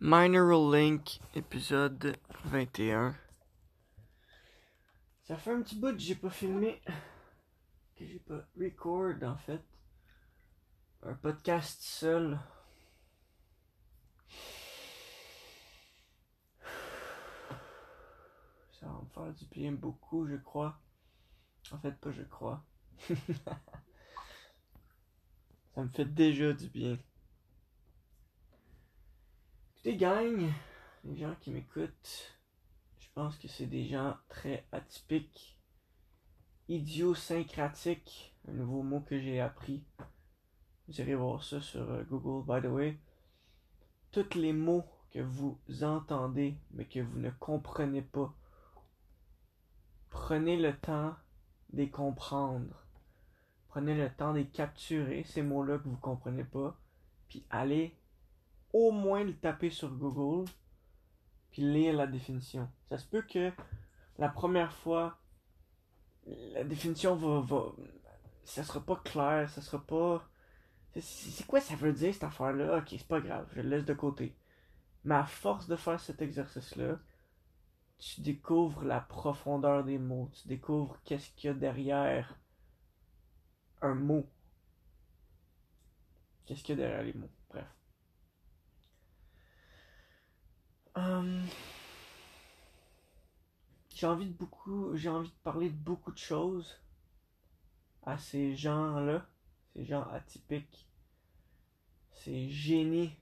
Mineral Link, épisode 21. Ça fait un petit bout que j'ai pas filmé, que j'ai pas record en fait. Un podcast seul. Ça va me faire du bien beaucoup, je crois. En fait, pas je crois. Ça me fait déjà du bien. Écoutez, gang, les gens qui m'écoutent, je pense que c'est des gens très atypiques, idiosyncratiques, un nouveau mot que j'ai appris. Vous irez voir ça sur euh, Google, by the way. Tous les mots que vous entendez, mais que vous ne comprenez pas, prenez le temps de les comprendre. Prenez le temps de capturer, ces mots-là que vous ne comprenez pas, puis allez au moins le taper sur Google, puis lire la définition. Ça se peut que la première fois, la définition va, va ça sera pas clair, ça sera pas. C'est quoi ça veut dire cette affaire-là? Ok, c'est pas grave, je le laisse de côté. Mais à force de faire cet exercice-là, tu découvres la profondeur des mots, tu découvres qu'est-ce qu'il y a derrière un mot. Qu'est-ce qu'il y a derrière les mots? Hum. J'ai envie de beaucoup, j'ai envie de parler de beaucoup de choses à ces gens-là, ces gens atypiques, ces génies,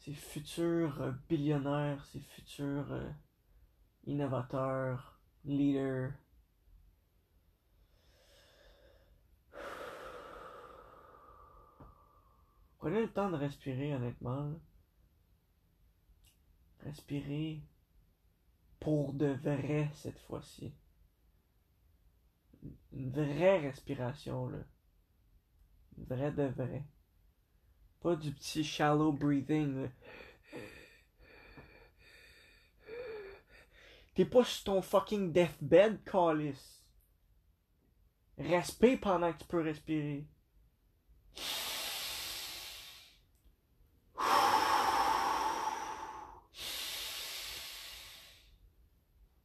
ces futurs euh, billionnaires, ces futurs euh, innovateurs, leaders. Prenez le temps de respirer honnêtement. Respirez pour de vrai cette fois-ci. Une vraie respiration là. Une vraie de vrai. Pas du petit shallow breathing là. T'es pas sur ton fucking deathbed, Callis. Respire pendant que tu peux respirer.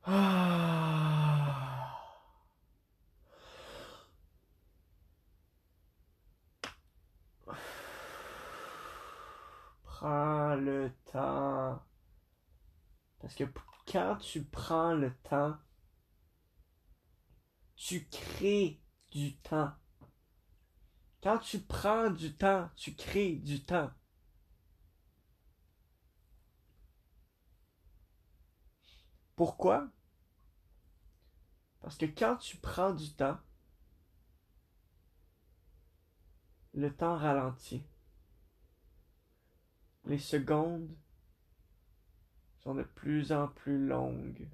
Ah. Prends le temps. Parce que p- quand tu prends le temps, tu crées du temps. Quand tu prends du temps, tu crées du temps. Pourquoi? Parce que quand tu prends du temps, le temps ralentit. Les secondes sont de plus en plus longues.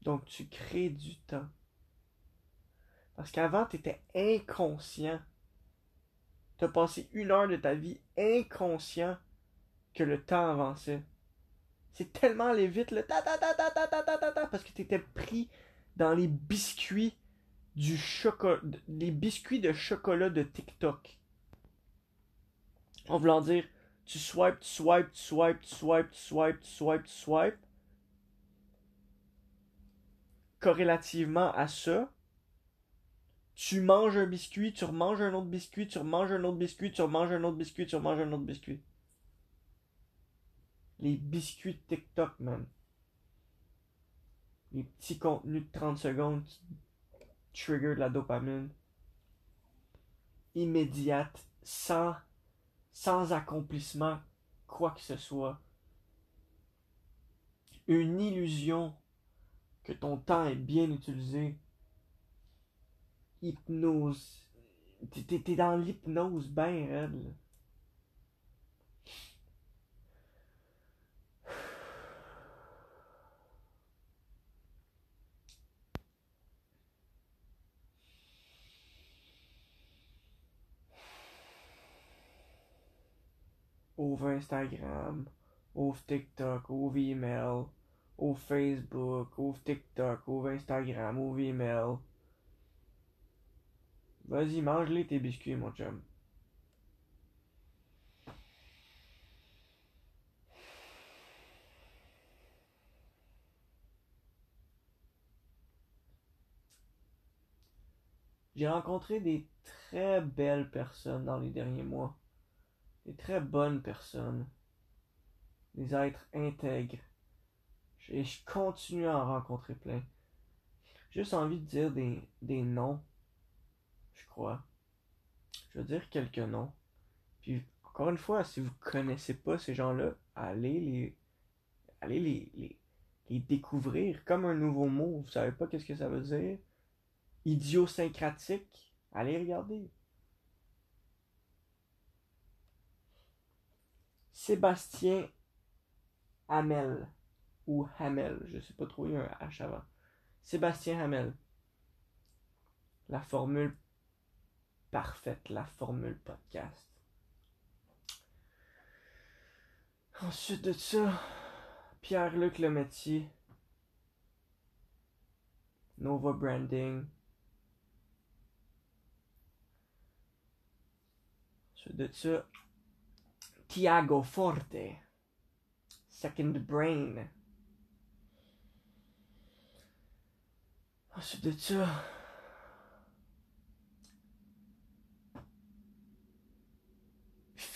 Donc tu crées du temps. Parce qu'avant, tu étais inconscient. Tu as passé une heure de ta vie inconscient que le temps avançait. C'est tellement allé vite, le ta ta ta ta ta ta ta ta ta, parce que tu étais pris dans les biscuits du chocolat, les biscuits de chocolat de TikTok. En voulant dire, tu swipes, tu swipes, tu swipes, tu swipes, tu swipes, tu swipes, tu. Corrélativement à ça, tu manges un biscuit, tu remanges un autre biscuit, tu remanges un autre biscuit, tu remanges un autre biscuit, tu remanges un autre biscuit. Les biscuits TikTok, man. Les petits contenus de 30 secondes qui trigger de la dopamine. Immédiate, sans, sans accomplissement, quoi que ce soit. Une illusion que ton temps est bien utilisé. Hypnose. T'es- dans l'hypnose ben raide, ouvre Instagram, ouvre TikTok, ouvre email, ouvre Facebook, ouvre TikTok, ouvre Instagram, ouvre email. Vas-y, mange-les tes biscuits, mon chum. J'ai rencontré des très belles personnes dans les derniers mois. Des très bonnes personnes. Des êtres intègres. Et je continue à en rencontrer plein. Juste envie de dire des, noms. Je crois. Je vais dire quelques noms. Puis, encore une fois, si vous connaissez pas ces gens-là, allez les. Allez les, les, les découvrir comme un nouveau mot. Vous savez pas qu'est-ce que ça veut dire? Idiosyncratique. Allez regarder. Sébastien Hamel. Ou Hamel. Je sais pas trop, il y a un H avant. Sébastien Hamel. La formule parfaite, la formule podcast. Ensuite de ça, Pierre-Luc Lemétier. Nova Branding. Ensuite de ça, Tiago Forte. Second Brain. Ensuite de ça,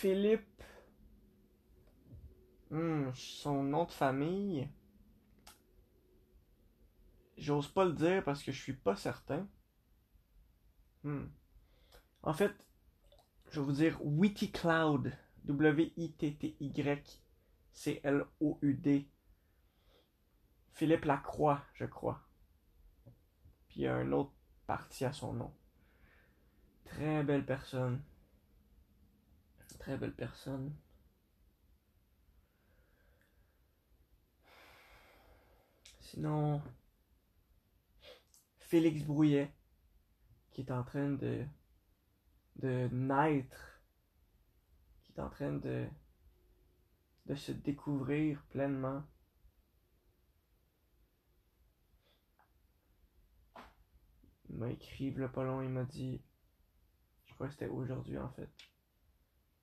Philippe. Hmm, son nom de famille. J'ose pas le dire parce que je suis pas certain. Hmm. En fait, je vais vous dire Witty Cloud. W-I-T-T-Y-C-L-O-U-D. Philippe Lacroix, je crois. Puis il y un autre parti à son nom. Très belle personne. Très belle personne. Sinon, Félix Brouillet, qui est en train de, de naître, qui est en train de, de se découvrir pleinement. Il m'a écrit le pas long, il m'a dit, je crois que c'était aujourd'hui en fait.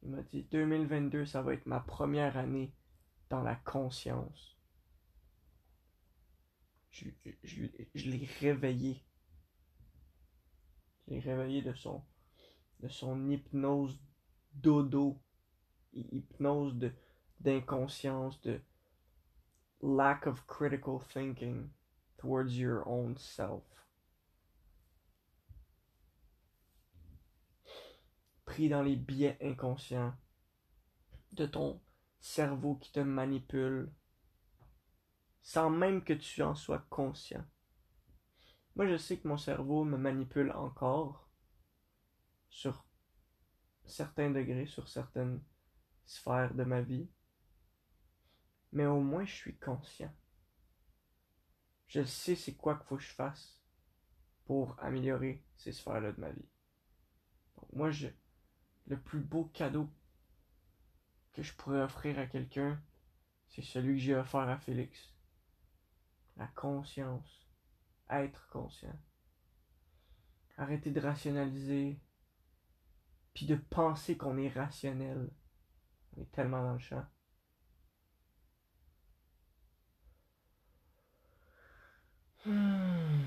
Il m'a dit 2022, ça va être ma première année dans la conscience. Je, l'ai réveillé. Je l'ai réveillé de son, de son hypnose dodo, hypnose de, d'inconscience, de lack of critical thinking towards your own self. pris dans les biais inconscients de ton cerveau qui te manipule sans même que tu en sois conscient. Moi, je sais que mon cerveau me manipule encore sur certains degrés, sur certaines sphères de ma vie, mais au moins je suis conscient. Je sais c'est quoi qu'il faut que je fasse pour améliorer ces sphères-là de ma vie. Donc moi, le plus beau cadeau que je pourrais offrir à quelqu'un, c'est celui que j'ai offert à Félix. La conscience. Être conscient. Arrêter de rationaliser. Puis de penser qu'on est rationnel. On est tellement dans le champ. Hmm.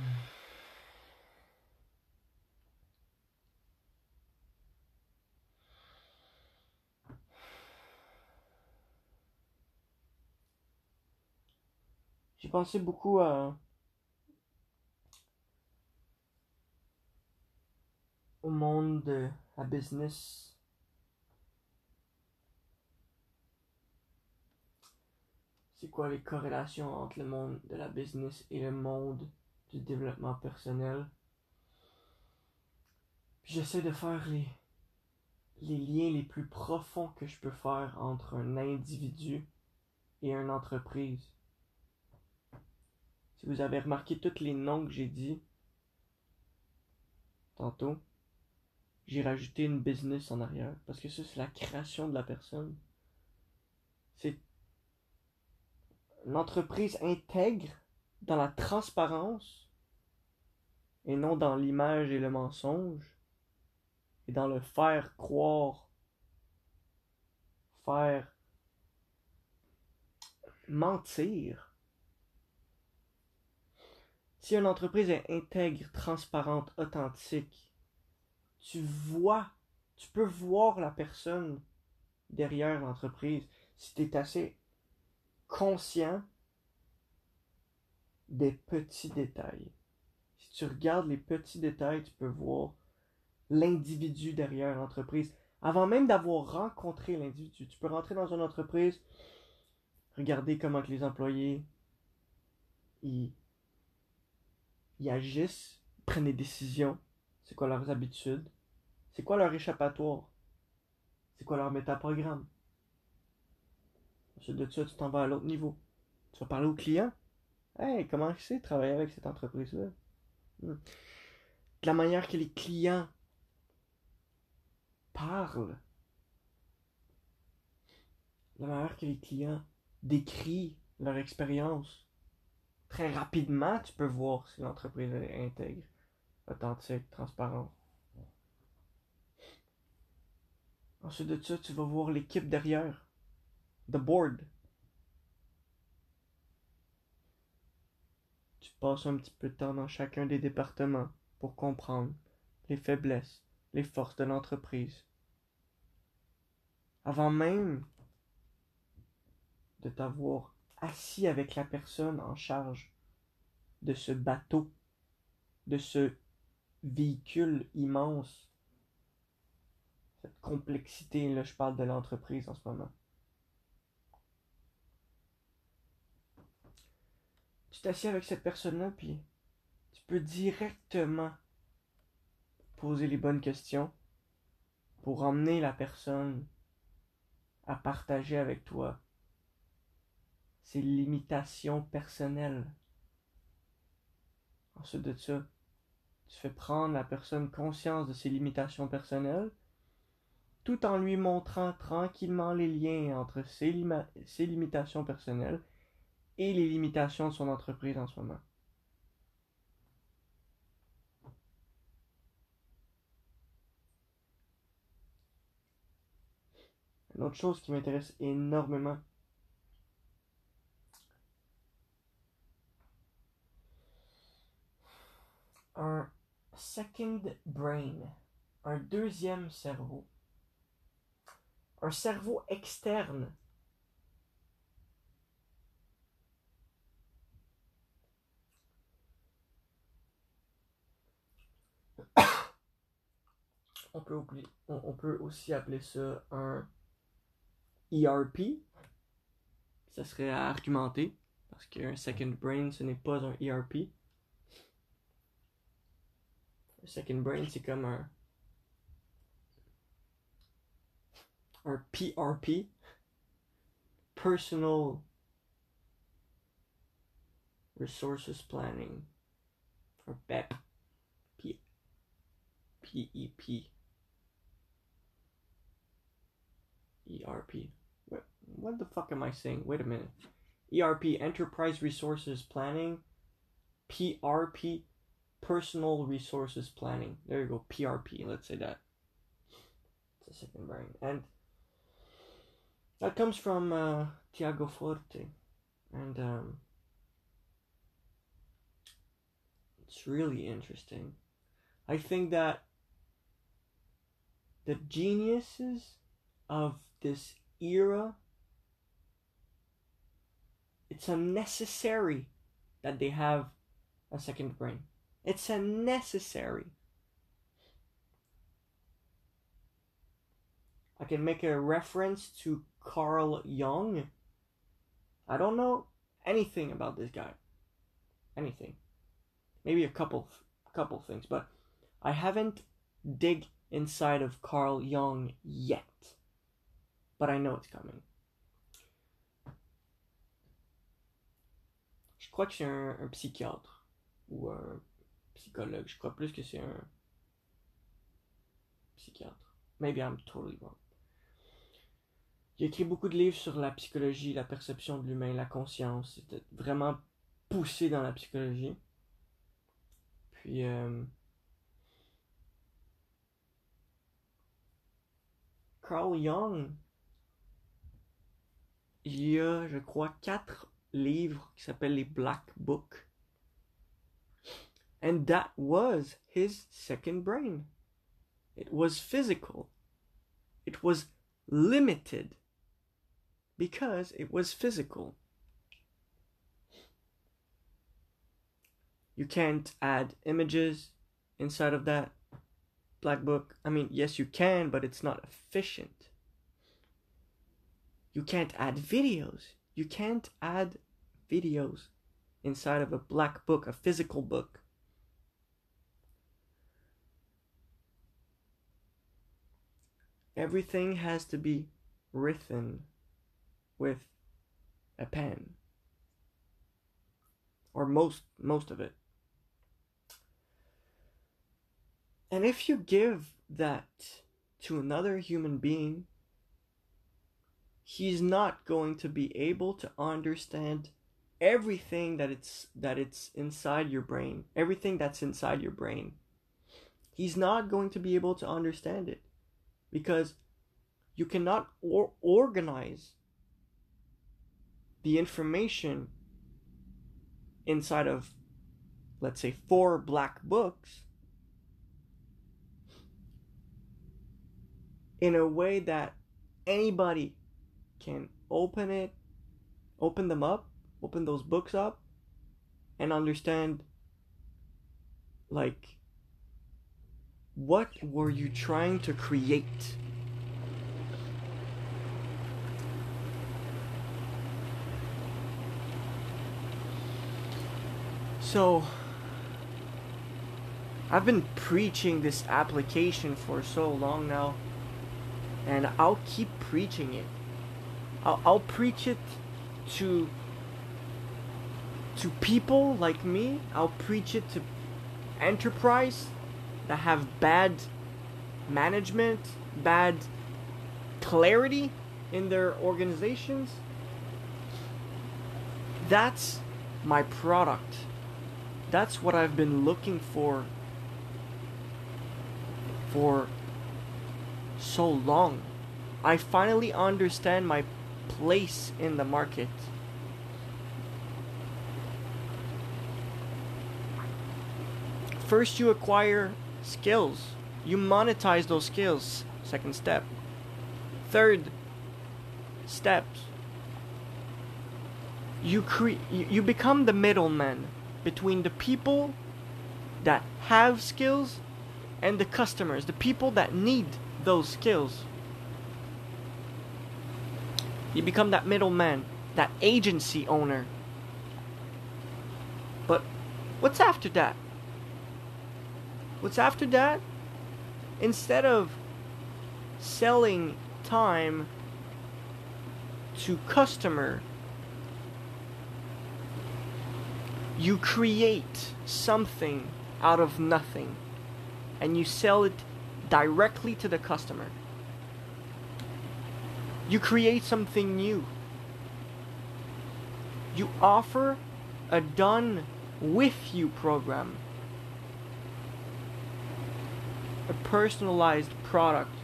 J'ai pensé beaucoup à. au monde de la business. C'est quoi les corrélations entre le monde de la business et le monde du développement personnel? Puis j'essaie de faire les, les liens les plus profonds que je peux faire entre un individu et une entreprise. Si vous avez remarqué tous les noms que j'ai dit tantôt, j'ai rajouté une business en arrière. Parce que ça, c'est la création de la personne. C'est l'entreprise intègre dans la transparence et non dans l'image et le mensonge et dans le faire croire, faire mentir. Si une entreprise est intègre, transparente, authentique, tu vois, tu peux voir la personne derrière l'entreprise. Si tu es assez conscient des petits détails. Si tu regardes les petits détails, tu peux voir l'individu derrière l'entreprise. Avant même d'avoir rencontré l'individu, tu peux rentrer dans une entreprise, regarder comment que les employés ils, agissent, prennent des décisions, c'est quoi leurs habitudes, c'est quoi leur échappatoire, c'est quoi leur métaprogramme? Ensuite de ça, tu t'en vas à l'autre niveau. Tu vas parler au client. Hey, comment c'est de travailler avec cette entreprise-là? Hmm. La manière que les clients parlent. La manière que les clients décrivent leur expérience. Très rapidement, tu peux voir si l'entreprise est intègre, authentique, transparente. Ensuite de ça, tu vas voir l'équipe derrière. The board. Tu passes un petit peu de temps dans chacun des départements pour comprendre les faiblesses, les forces de l'entreprise. Avant même de t'avoir assis avec la personne en charge de ce bateau, de ce véhicule immense, cette complexité, là je parle de l'entreprise en ce moment. Tu t'assieds avec cette personne-là, puis tu peux directement poser les bonnes questions pour emmener la personne à partager avec toi ses limitations personnelles. Ensuite de ça, tu fais prendre la personne conscience de ses limitations personnelles, tout en lui montrant tranquillement les liens entre ses, ses limitations personnelles et les limitations de son entreprise en ce moment. Une autre chose qui m'intéresse énormément, un second brain, un deuxième cerveau, un cerveau externe on peut, on peut aussi appeler ça un ERP. Ça serait à argumenter. Parce qu'un second brain, ce n'est pas un ERP. Un second brain, c'est comme un. Un PRP. Personal Resources Planning. Or PEP. P PEP. ERP. What, what the fuck am I saying? Wait a minute. ERP, Enterprise Resources Planning. PRP, Personal Resources Planning. There you go, PRP, let's say that. It's a second brain. And that comes from uh, Tiago Forte. And um, it's really interesting. I think that the geniuses of this era, it's unnecessary that they have a second brain. It's unnecessary. I can make a reference to Carl Jung. I don't know anything about this guy. Anything. Maybe a couple couple things, but I haven't dig inside of Carl Jung yet. But I know it's coming. Je crois que c'est un, psychiatre ou un psychologue. Je crois plus que c'est un psychiatre. Maybe I'm totally wrong. Il a écrit beaucoup de livres sur la psychologie, la perception de l'humain, la conscience. C'était vraiment poussé dans la psychologie. Puis, euh, Carl Jung, il y a, je crois, quatre livres qui s'appellent les Black Book. And that was his second brain. It was physical. It was limited because it was physical. You can't add images inside of that black book. I mean, yes, you can, but it's not efficient. You can't add videos. You can't add videos inside of a black book, a physical book. Everything has to be written with a pen. Or most most of it. And if you give that to another human being, he's not going to be able to understand everything that it's that it's inside your brain, everything that's inside your brain. He's not going to be able to understand it because you cannot or- organize the information inside of let's say four black books in a way that anybody can open it open them up open those books up and understand like what were you trying to create? So I've been preaching this application for so long now and I'll keep preaching it I'll, I'll preach it to to people like me. I'll preach it to enterprise that have bad management, bad clarity in their organizations. That's my product. That's what I've been looking for for so long. I finally understand my place in the market. First, you acquire skills, you monetize those skills. Second step. Third steps. You create you become the middleman between the people that have skills and the customers, the people that need those skills. You become that middleman, that agency owner. But what's after that? What's after that? Instead of selling time to customer, you create something out of nothing and you sell it directly to the customer you create something new. You offer a done with you program, a personalized product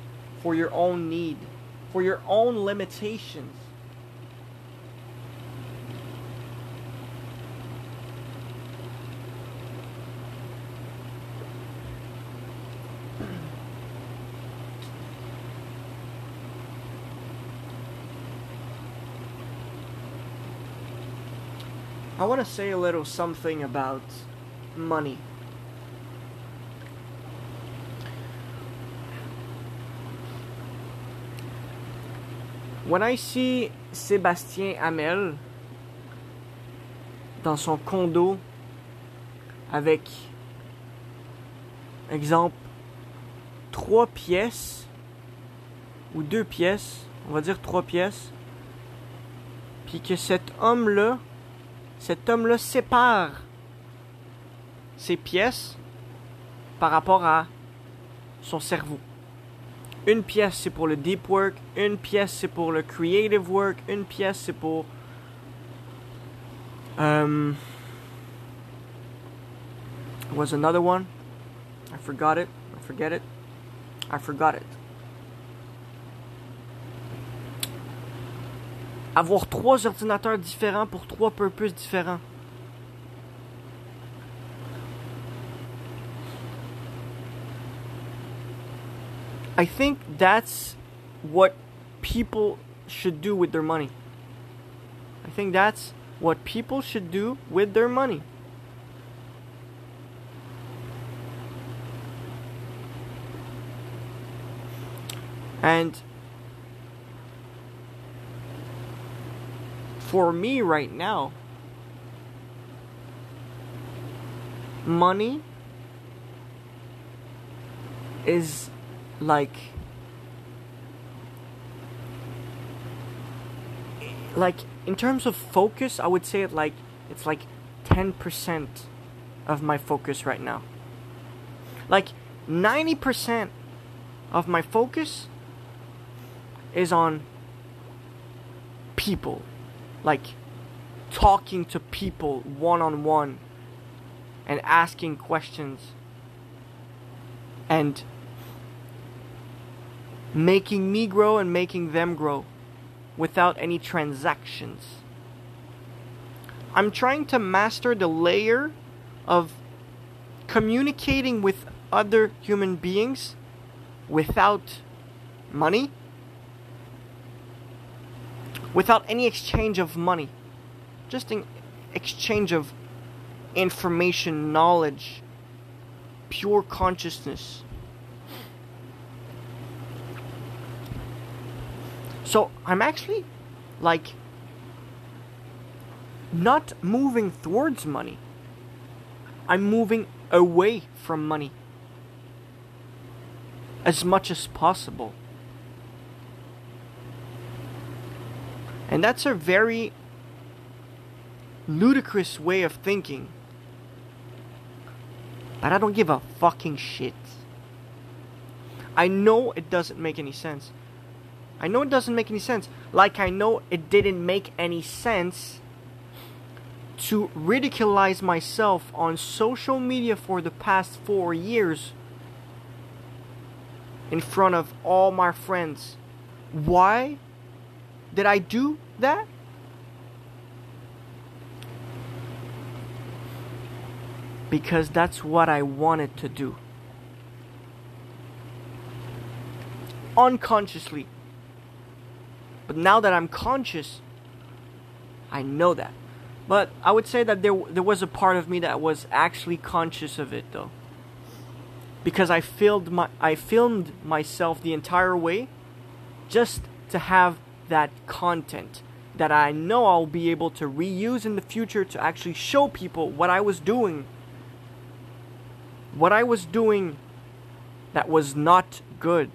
for your own need, for your own limitations. I want to say a little something about money. When I see Sébastien Hamel dans son condo avec, exemple, trois pièces ou deux pièces, on va dire trois pièces, puis que cet homme-là cet homme-là sépare ses pièces par rapport à son cerveau. Une pièce c'est pour le deep work, une pièce c'est pour le creative work, une pièce c'est pour um, was another one? I forgot it. I forget it. I forgot it. Avoir trois ordinateurs différents pour trois purposes différents. I think that's what people should do with their money. I think that's what people should do with their money. And for me right now, money is like like in terms of focus i would say it like it's like 10% of my focus right now. Like 90% of my focus is on people like talking to people one on one and asking questions and making me grow and making them grow without any transactions. I'm trying to master the layer of communicating with other human beings without money, without any exchange of money, just an exchange of information, knowledge, pure consciousness. So I'm actually like not moving towards money. I'm moving away from money as much as possible. And that's a very ludicrous way of thinking. But I don't give a fucking shit. I know it doesn't make any sense. I know it doesn't make any sense. Like I know it didn't make any sense to ridiculize myself on social media for the past four years in front of all my friends. Why did I do that? Because that's what I wanted to do. Unconsciously. But now that I'm conscious, I know that. But I would say that there there was a part of me that was actually conscious of it though. Because I filmed my I filmed myself the entire way just to have that content that I know I'll be able to reuse in the future to actually show people what I was doing. What I was doing that was not good.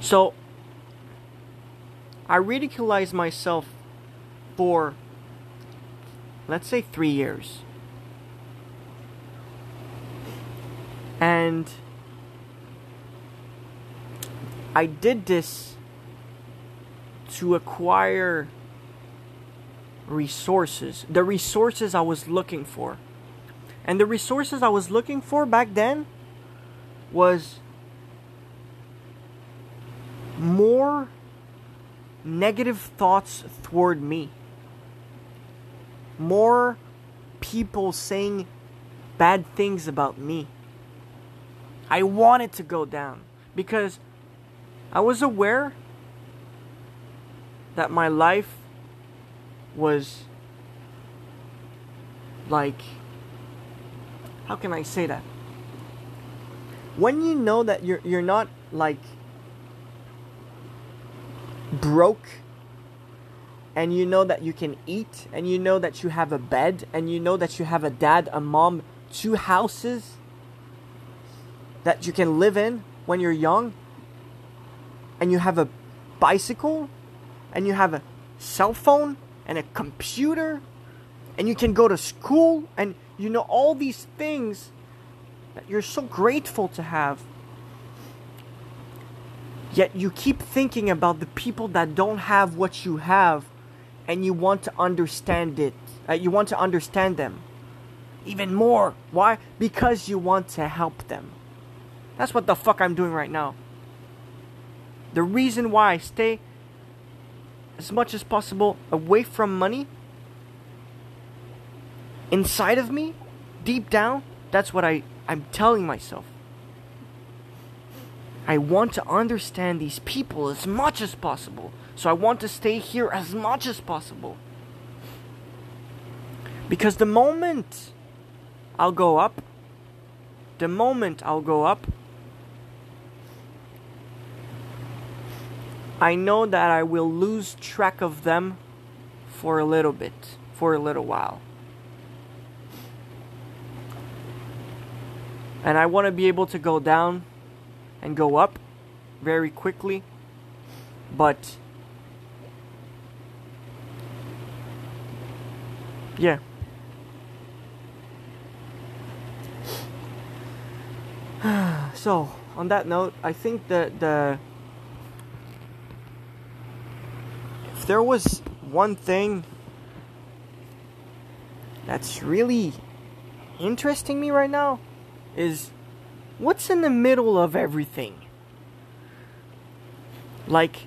So I ridiculized myself for let's say 3 years. And I did this to acquire resources, the resources I was looking for. And the resources I was looking for back then was more negative thoughts toward me. More people saying bad things about me. I wanted to go down because I was aware that my life was like how can I say that? When you know that you're you're not like broke and you know that you can eat and you know that you have a bed and you know that you have a dad, a mom, two houses that you can live in when you're young and you have a bicycle and you have a cell phone and a computer and you can go to school and you know all these things that you're so grateful to have Yet you keep thinking about the people that don't have what you have and you want to understand it. Uh, you want to understand them even more. Why? Because you want to help them. That's what the fuck I'm doing right now. The reason why I stay as much as possible away from money inside of me, deep down, that's what I, I'm telling myself. I want to understand these people as much as possible. So I want to stay here as much as possible. Because the moment I'll go up, the moment I'll go up, I know that I will lose track of them for a little bit, for a little while. And I want to be able to go down and go up very quickly. But yeah. so, on that note, I think that the if there was one thing that's really interesting me right now is what's in the middle of everything? Like,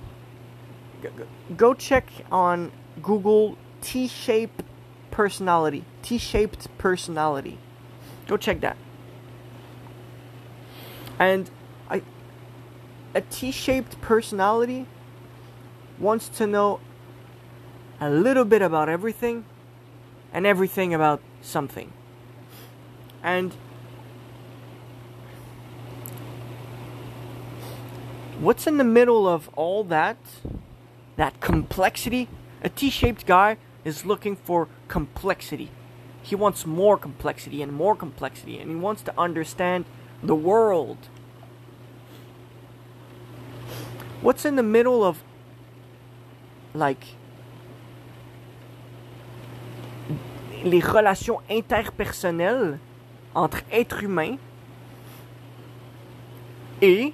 go check on Google T shaped personality. T shaped personality. Go check that. And I, a T shaped personality wants to know a little bit about everything and everything about something. And what's in the middle of all that, that complexity? A T shaped guy is looking for complexity. He wants more complexity and more complexity, and he wants to understand the world. What's in the middle of, like, les relations interpersonnelles entre êtres humains et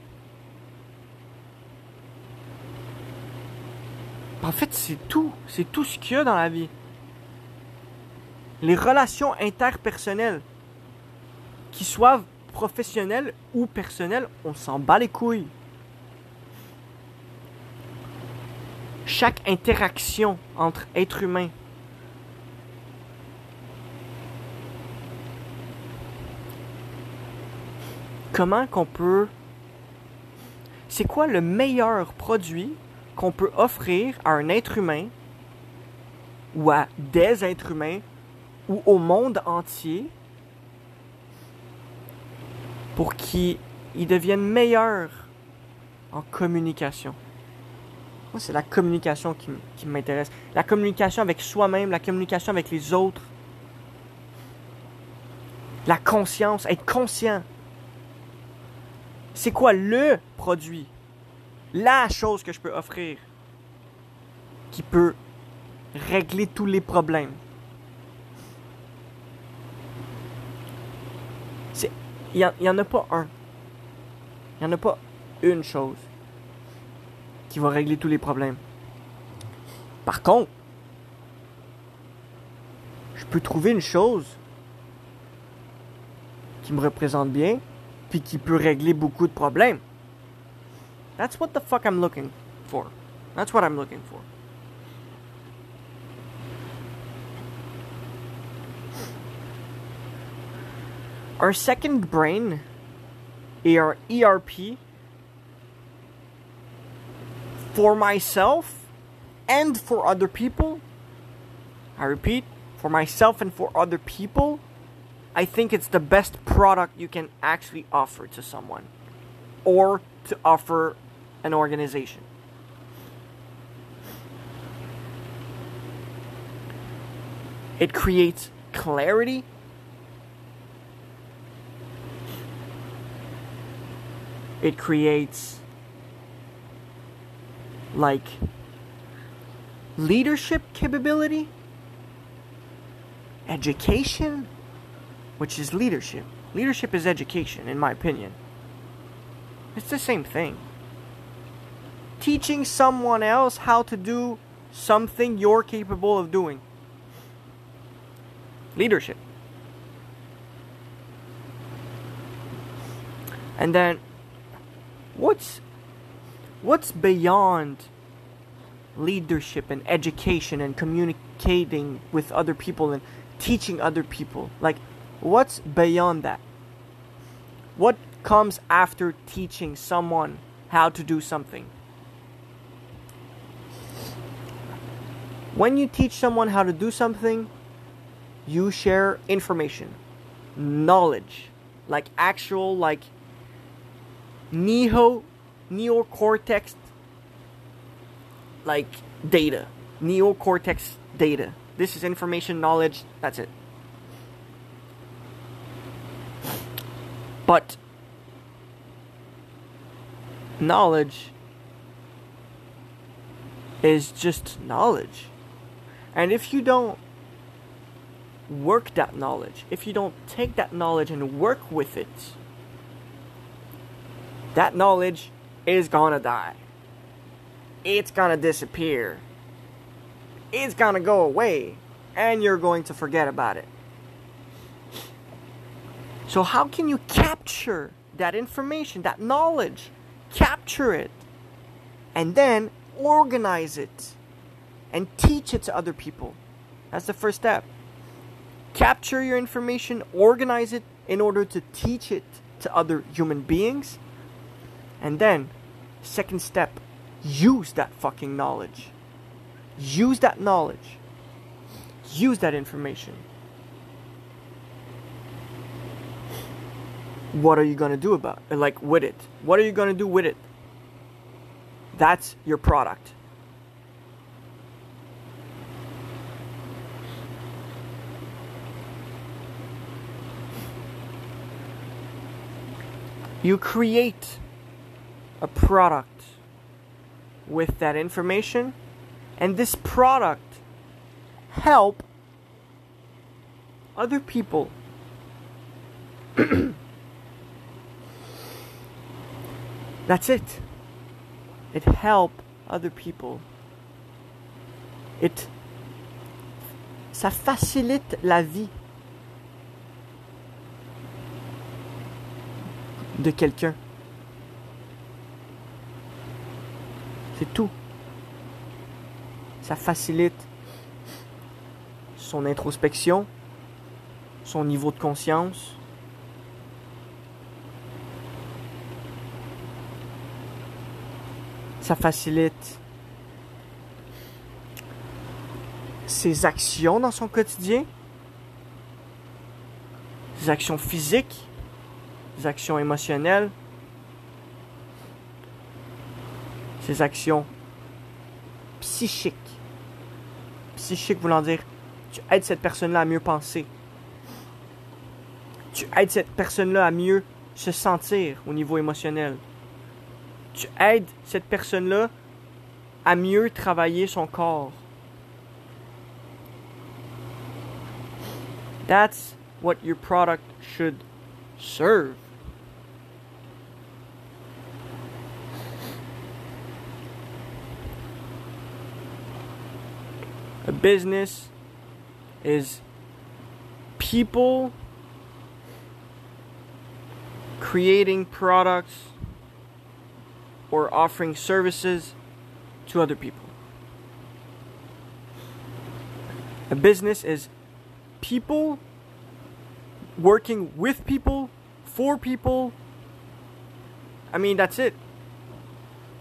En fait, c'est tout. C'est tout ce qu'il y a dans la vie. Les relations interpersonnelles, qui soient professionnelles ou personnelles, on s'en bat les couilles. Chaque interaction entre êtres humains. Comment qu'on peut... C'est quoi le meilleur produit qu'on peut offrir à un être humain ou à des êtres humains ou au monde entier pour qu'ils deviennent meilleurs en communication? C'est la communication qui, qui m'intéresse. La communication avec soi-même, la communication avec les autres. La conscience, être conscient. C'est quoi le produit? La chose que je peux offrir qui peut régler tous les problèmes. Il n'y en a pas un. Il n'y en a pas une chose qui va régler tous les problèmes. Par contre, je peux trouver une chose qui me représente bien, puis qui peut régler beaucoup de problèmes. That's what the fuck I'm looking for. That's what I'm looking for. Our second brain, our ERP, for myself and for other people, I repeat, for myself and for other people, I think it's the best product you can actually offer to someone or to offer an organization. It creates clarity. It creates like leadership capability, education, which is leadership. Leadership is education, in my opinion. It's the same thing teaching someone else how to do something you're capable of doing. Leadership. And then what's what's beyond leadership and education and communicating with other people and teaching other people? Like what's beyond that? What comes after teaching someone how to do something. When you teach someone how to do something, you share information, knowledge, like actual, like neo, neocortex, like data, neocortex data. This is information, knowledge, that's it. But knowledge is just knowledge. And if you don't work that knowledge, if you don't take that knowledge and work with it, that knowledge is gonna die. It's gonna disappear. It's gonna go away. And you're going to forget about it. So, how can you capture that information, that knowledge? Capture it. And then organize it and teach it to other people. That's the first step. Capture your information, organize it in order to teach it to other human beings. And then, second step, use that fucking knowledge. Use that knowledge. Use that information. What are you going to do about it? Like with it? What are you going to do with it? That's your product. You create a product with that information. And this product help other people. That's it. It help other people. It ça facilite la vie de quelqu'un. C'est tout. Ça facilite son introspection, son niveau de conscience. Ça facilite ses actions dans son quotidien, ses actions physiques, actions émotionnelles, actions psychiques. Psychique voulant dire, tu aides cette personne-là à mieux penser. Tu aides cette personne-là à mieux se sentir au niveau émotionnel. Tu aides cette personne-là à mieux travailler son corps. That's what your product should serve. Business is people creating products or offering services to other people. A business is people working with people, for people. I mean, that's it.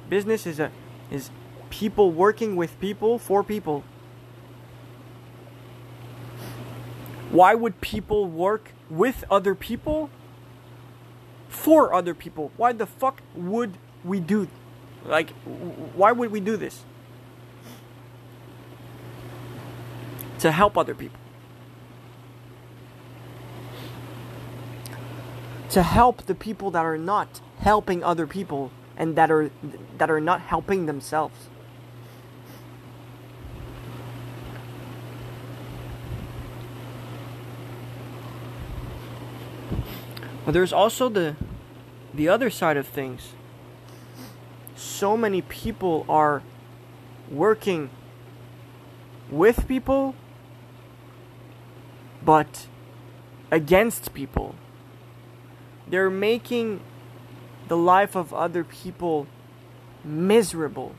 Business is a is people working with people for people. Why would people work with other people? For other people. Why the fuck would we do like why would we do this? To help other people. To help the people that are not helping other people and that are that are not helping themselves. But there's also the the other side of things. So many people are working with people but against people. They're making the life of other people miserable.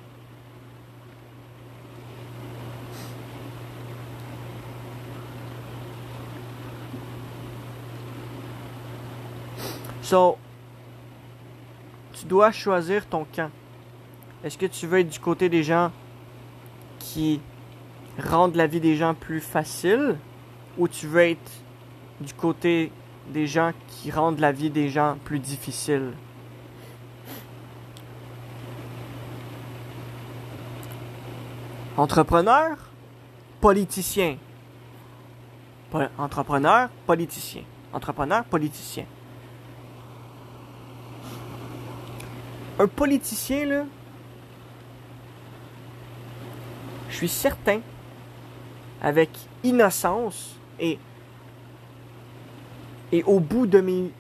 So tu dois choisir ton camp. Est-ce que tu veux être du côté des gens qui rendent la vie des gens plus facile ou tu veux être du côté des gens qui rendent la vie des gens plus difficile? Entrepreneur, politicien. Po- entrepreneur, politicien. Entrepreneur, politicien. Un politicien, là, je suis certain, avec innocence et, et au bout de mes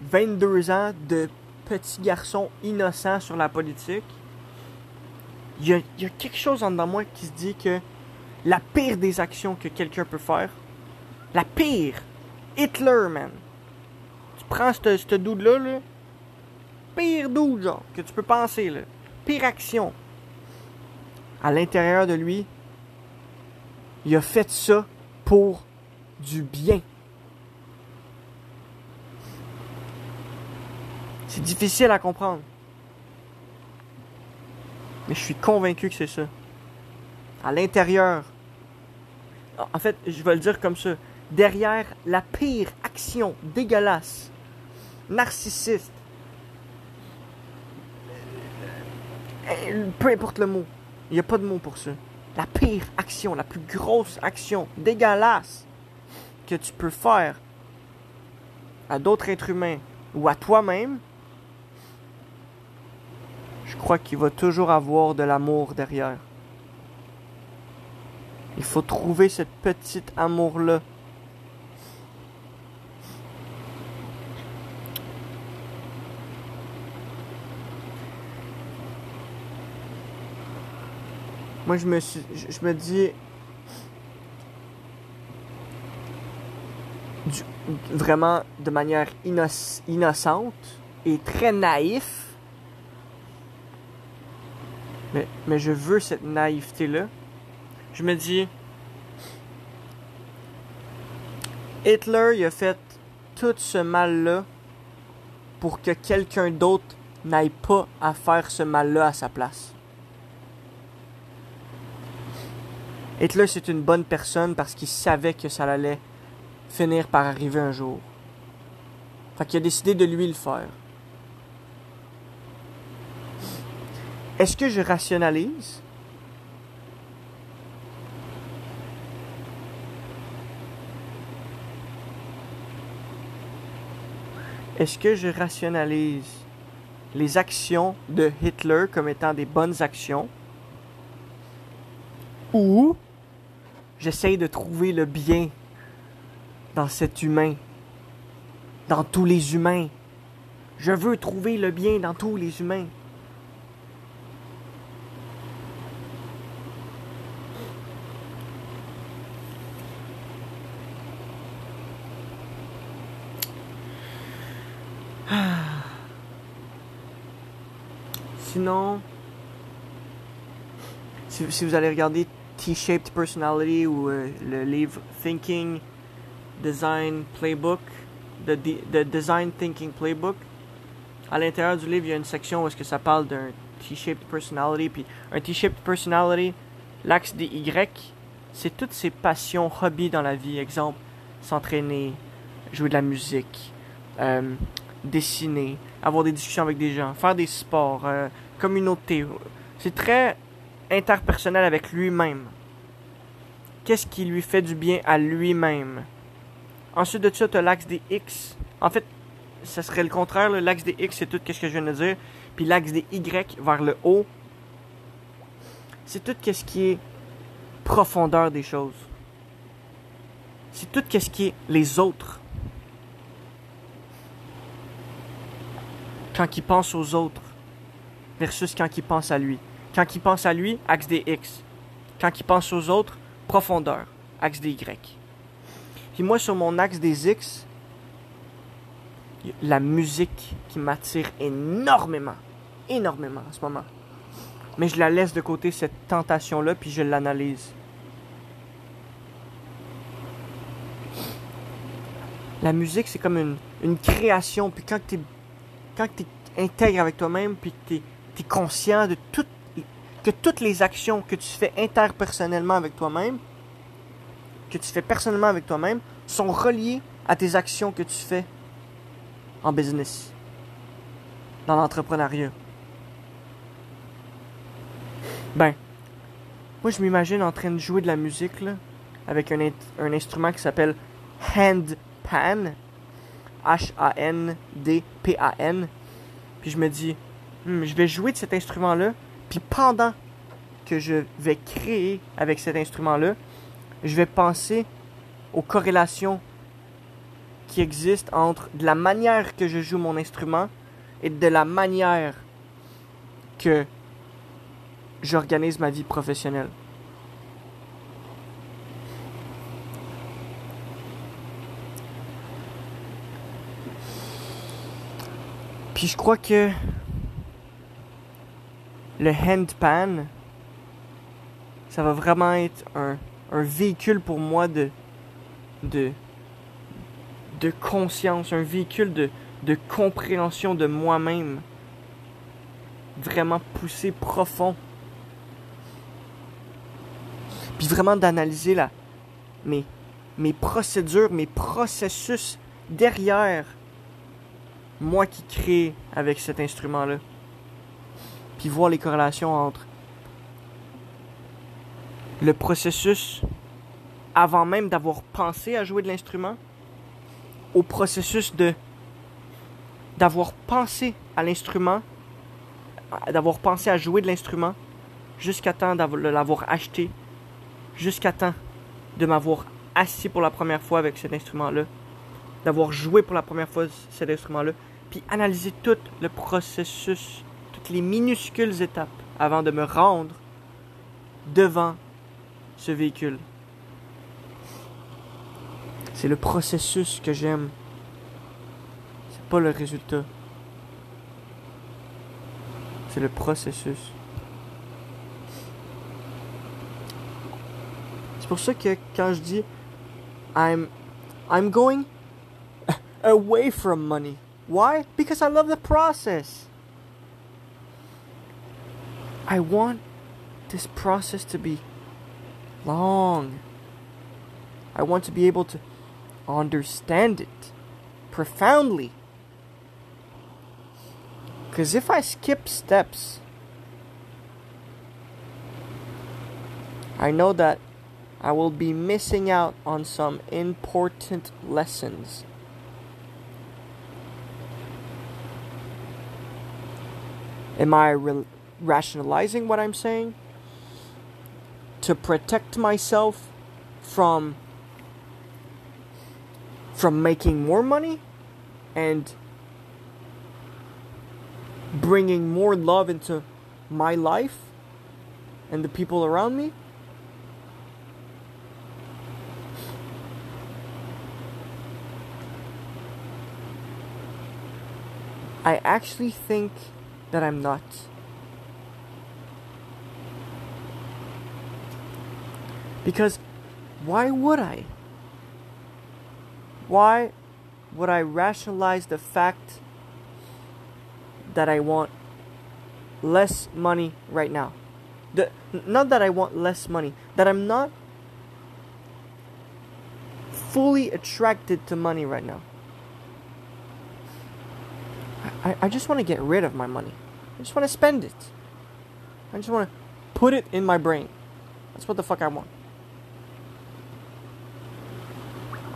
22 ans de petit garçon innocent sur la politique, il y a, quelque chose en dedans de moi qui se dit que la pire des actions que quelqu'un peut faire, la pire, Hitler, man. Tu prends ce ce dude-là, là, pire dude, genre, que tu peux penser, là. Pire action. À l'intérieur de lui, il a fait ça pour du bien. C'est difficile à comprendre. Mais je suis convaincu que c'est ça. À l'intérieur. En fait, je vais le dire comme ça. Derrière la pire action dégueulasse, narcissiste, euh, peu importe le mot, il n'y a pas de mot pour ça. La pire action, la plus grosse action dégueulasse que tu peux faire à d'autres êtres humains ou à toi-même, je crois qu'il va toujours avoir de l'amour derrière. Il faut trouver ce petit amour-là. Moi, je me suis, je, me dis, vraiment de manière innoc- innocente et très naïf, mais, mais je veux cette naïveté-là. Je me dis, Hitler, il a fait tout ce mal-là pour que quelqu'un d'autre n'aille pas à faire ce mal-là à sa place. Hitler, c'est une bonne personne parce qu'il savait que ça allait finir par arriver un jour. Fait qu'il a décidé de lui le faire. Est-ce que je rationalise? Est-ce que je rationalise les actions de Hitler comme étant des bonnes actions? Ou j'essaye de trouver le bien dans cet humain, dans tous les humains. Je veux trouver le bien dans tous les humains. Sinon, si, si vous allez regarder T-Shaped Personality ou euh, le livre Thinking Design Playbook, The, Design Thinking Playbook, à l'intérieur du livre, il y a une section où est-ce que ça parle d'un T-Shaped Personality. Puis un T-Shaped Personality, l'axe des Y, c'est toutes ses passions, hobbies dans la vie. Exemple, s'entraîner, jouer de la musique, euh, dessiner, avoir des discussions avec des gens, faire des sports, euh, communauté. C'est très interpersonnel avec lui-même. Qu'est-ce qui lui fait du bien à lui-même? Ensuite de ça, tu as l'axe des X. En fait, ça serait le contraire. L'axe des X, c'est tout ce que je viens de dire. Puis l'axe des Y vers le haut, c'est tout ce qui est profondeur des choses. C'est tout ce qui est les autres. Quand il pense aux autres versus quand il pense à lui. Quand il pense à lui, axe des X. Quand il pense aux autres, profondeur, axe des Y. Puis moi, sur mon axe des X, la musique qui m'attire énormément. Énormément en ce moment. Mais je la laisse de côté, cette tentation-là, puis je l'analyse. La musique, c'est comme une, une création. Puis quand tu es, t'es intègre avec toi-même, puis que tu es, conscient de tout, que toutes les actions que tu fais interpersonnellement avec toi-même, que tu fais personnellement avec toi-même, sont reliées à tes actions que tu fais en business, dans l'entrepreneuriat. Ben, moi je m'imagine en train de jouer de la musique là, avec un, un instrument qui s'appelle handpan, H-A-N-D-P-A-N. Puis je me dis, hmm, je vais jouer de cet instrument-là, puis pendant que je vais créer avec cet instrument-là, je vais penser aux corrélations qui existent entre de la manière que je joue mon instrument et de la manière que j'organise ma vie professionnelle. Puis je crois que le handpan, ça va vraiment être un, véhicule pour moi de, de, conscience, un véhicule de, de compréhension de moi-même. Vraiment poussé profond. Puis vraiment d'analyser la, mes, mes procédures, mes processus derrière moi qui crée avec cet instrument-là. Les corrélations entre le processus avant même d'avoir pensé à jouer de l'instrument au processus de d'avoir pensé à l'instrument, d'avoir pensé à jouer de l'instrument jusqu'à temps de l'avoir acheté, jusqu'à temps de m'avoir assis pour la première fois avec cet instrument-là, d'avoir joué pour la première fois cet instrument-là, puis analyser tout le processus, les minuscules étapes avant de me rendre devant ce véhicule. C'est le processus que j'aime. C'est pas le résultat. C'est le processus. C'est pour ça que quand je dis I'm going away from money. Why? Because I love the process. I want this process to be long. I want to be able to understand it profoundly. Because if I skip steps, I know that I will be missing out on some important lessons. Am I re- rationalizing what I'm saying? To protect myself from from making more money and bringing more love into my life and the people around me? I actually think that I'm not. Because why would I? Why would I rationalize the fact that I want less money right now? The, not that I want less money, that I'm not fully attracted to money right now. I, I just want to get rid of my money. I just want to spend it. I just want to put it in my brain. That's what the fuck I want.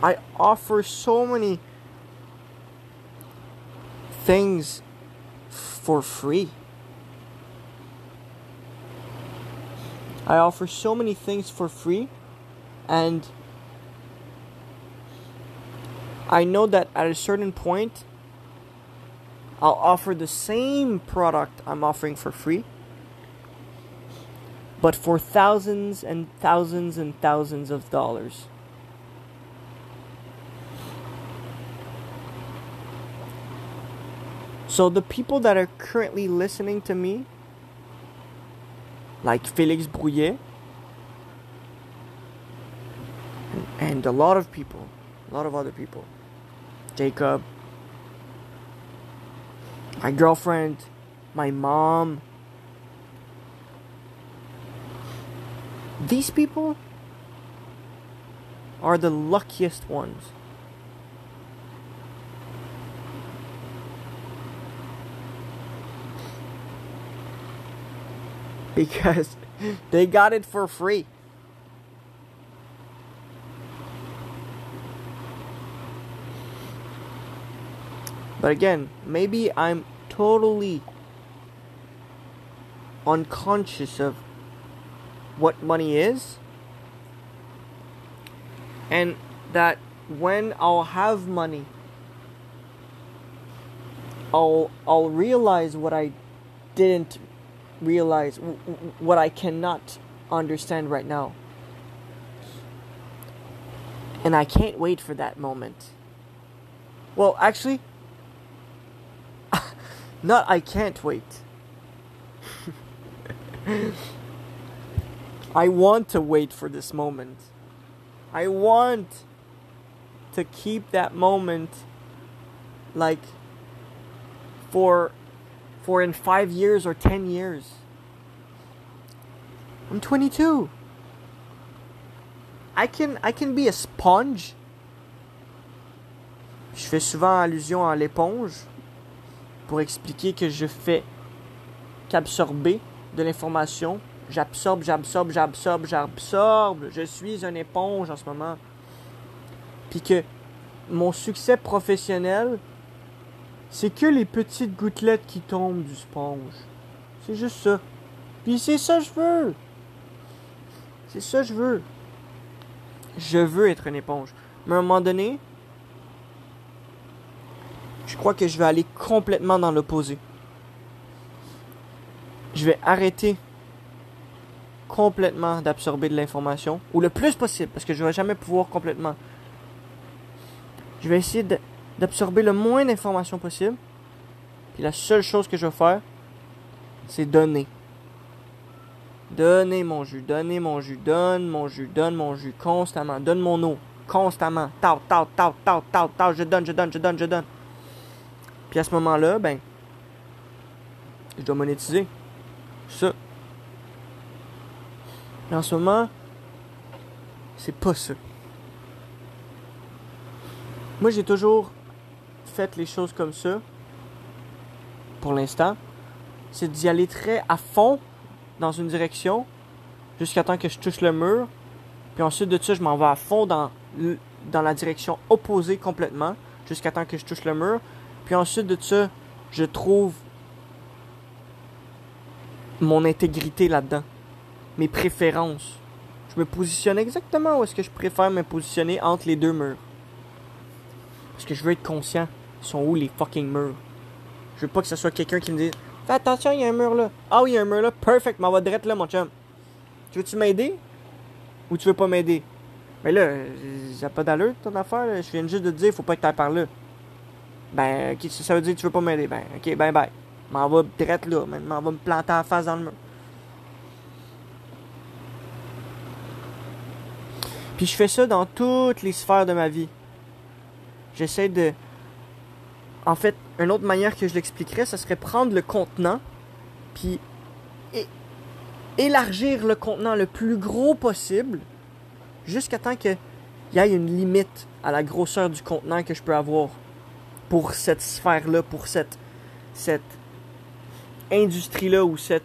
I offer so many things for free. I offer so many things for free, and I know that at a certain point, I'll offer the same product I'm offering for free, but for thousands and thousands and thousands of dollars. So the people that are currently listening to me, like Felix Brouillet, and, and a lot of people, a lot of other people, Jacob, my girlfriend, my mom. These people are the luckiest ones. Because they got it for free. But again, maybe I'm totally unconscious of what money is. And that when I'll have money, I'll I'll realize what I didn't realize, what I cannot understand right now. And I can't wait for that moment. Well, actually, not I can't wait. I want to wait for this moment. I want to keep that moment like for in 5 years or 10 years. I'm 22. I can I can be a sponge. Je fais souvent allusion à l'éponge pour expliquer que je fais qu'absorber de l'information. J'absorbe, j'absorbe, j'absorbe, j'absorbe. Je suis une éponge en ce moment. Puis que mon succès professionnel, c'est que les petites gouttelettes qui tombent du sponge. C'est juste ça. Puis c'est ça que je veux. C'est ça que je veux. Je veux être une éponge. Mais à un moment donné, je crois que je vais aller complètement dans l'opposé. Je vais arrêter complètement d'absorber de l'information, ou le plus possible, parce que je ne vais jamais pouvoir complètement. Je vais essayer d'absorber le moins d'informations possible, puis la seule chose que je vais faire, c'est donner. Donner mon jus, donner mon jus, donne mon jus, donne mon jus constamment, donne mon eau constamment. Tau, tau, tau, tau, tau, tau, je donne, je donne, je donne, je donne. Puis à ce moment-là, ben, je dois monétiser ça. Mais en ce moment, c'est pas ça. Moi, j'ai toujours fait les choses comme ça. Pour l'instant, c'est d'y aller très à fond dans une direction jusqu'à temps que je touche le mur. Puis ensuite de ça, je m'en vais à fond dans, dans la direction opposée complètement jusqu'à temps que je touche le mur. Puis ensuite de ça, je trouve mon intégrité là-dedans, mes préférences. Je me positionne exactement où est-ce que je préfère me positionner entre les deux murs. Parce que je veux être conscient, sont où les fucking murs? Je veux pas que ce soit quelqu'un qui me dise Fais attention, il y a un mur là. Ah oui, il y a un mur là, perfect, m'en va direct là, mon chum. Tu veux-tu m'aider? Ou tu veux pas m'aider? Mais là, j'ai pas d'allure ton affaire, je viens juste de te dire, faut pas que tu par là. Ben, ok, ça veut dire que tu veux pas m'aider. Ben, ok, bye bye. M'en va direct là, m'en va me planter en face dans le mur. Puis je fais ça dans toutes les sphères de ma vie. J'essaie de. En fait, une autre manière que je l'expliquerais, ce serait prendre le contenant, puis élargir le contenant le plus gros possible, jusqu'à temps qu'il y ait une limite à la grosseur du contenant que je peux avoir pour cette sphère-là, pour cette, cette industrie-là ou cette...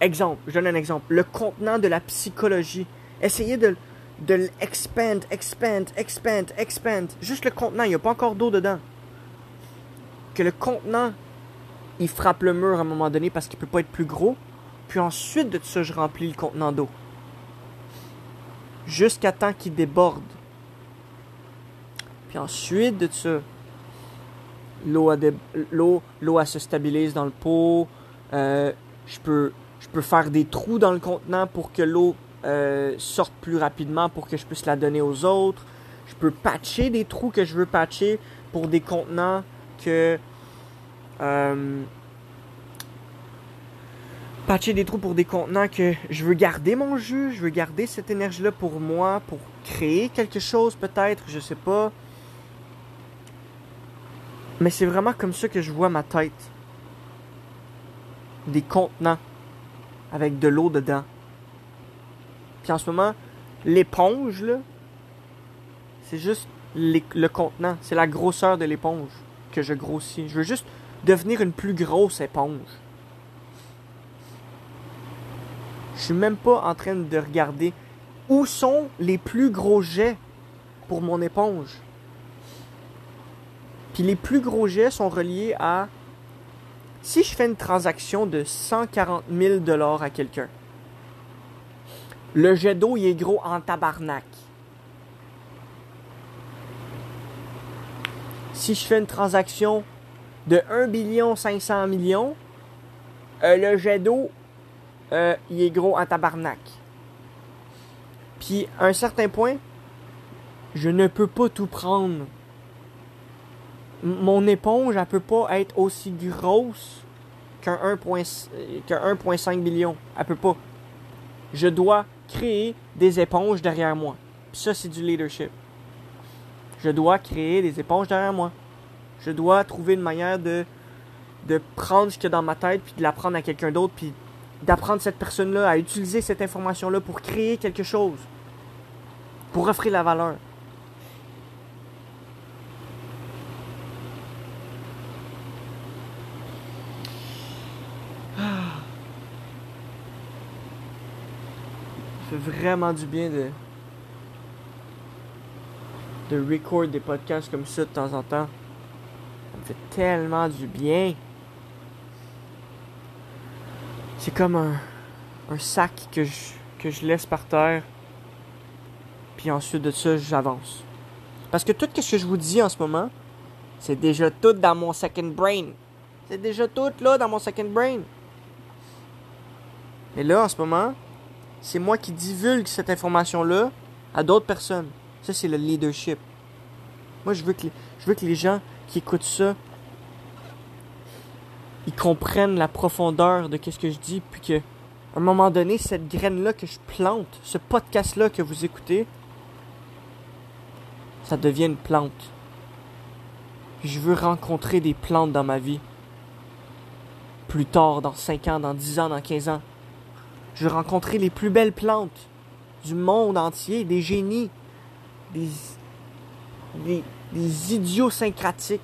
Exemple, je donne un exemple. Le contenant de la psychologie. Essayez de, de l'expand, expand, expand, expand. Juste le contenant, il n'y a pas encore d'eau dedans. Le contenant, il frappe le mur à un moment donné parce qu'il peut pas être plus gros. Puis ensuite de ça, je remplis le contenant d'eau. Jusqu'à temps qu'il déborde. Puis ensuite de ça, l'eau, l'eau, l'eau se stabilise dans le pot. Euh, je, peux, je peux faire des trous dans le contenant pour que l'eau euh, sorte plus rapidement pour que je puisse la donner aux autres. Je peux patcher des trous que je veux patcher pour des contenants que... Euh, patcher des trous pour des contenants que je veux garder mon jus, je veux garder cette énergie-là pour moi, pour créer quelque chose peut-être, je sais pas. Mais c'est vraiment comme ça que je vois ma tête. des contenants avec de l'eau dedans. Puis en ce moment, l'éponge, là, c'est juste le contenant. C'est la grosseur de l'éponge que je grossis. Je veux juste devenir une plus grosse éponge. Je suis même pas en train de regarder où sont les plus gros jets pour mon éponge. Puis les plus gros jets sont reliés à si je fais une transaction de 140 000 dollars à quelqu'un. Le jet d'eau, il est gros en tabarnak. Si je fais une transaction de 1 billion 500 millions, euh, le jet d'eau, euh, il est gros en tabarnak. Puis, à un certain point, je ne peux pas tout prendre. mon éponge, elle peut pas être aussi grosse qu'un 1.5 billion. Elle peut pas. Je dois créer des éponges derrière moi. Puis ça, c'est du leadership. Je dois créer des éponges derrière moi. Je dois trouver une manière de, prendre ce qu'il y a dans ma tête, puis de l'apprendre à quelqu'un d'autre, puis d'apprendre cette personne-là à utiliser cette information-là pour créer quelque chose, pour offrir la valeur. Ah. Ça fait vraiment du bien de de record des podcasts comme ça de temps en temps. Tellement du bien. C'est comme un, un sac que je, laisse par terre. Puis ensuite de ça, j'avance. Parce que tout ce que je vous dis en ce moment, c'est déjà tout dans mon second brain. C'est déjà tout là dans mon second brain. Mais là, en ce moment, c'est moi qui divulgue cette information-là à d'autres personnes. Ça, c'est le leadership. Moi, je veux que, je veux que les gens qui écoutent ça ils comprennent la profondeur de ce que je dis, puis que, à un moment donné, cette graine-là que je plante, ce podcast-là que vous écoutez, ça devient une plante. Puis je veux rencontrer des plantes dans ma vie. Plus tard, dans 5 ans, dans 10 ans, dans 15 ans. Je veux rencontrer les plus belles plantes du monde entier, des génies, des, des, des idiots syncratiques,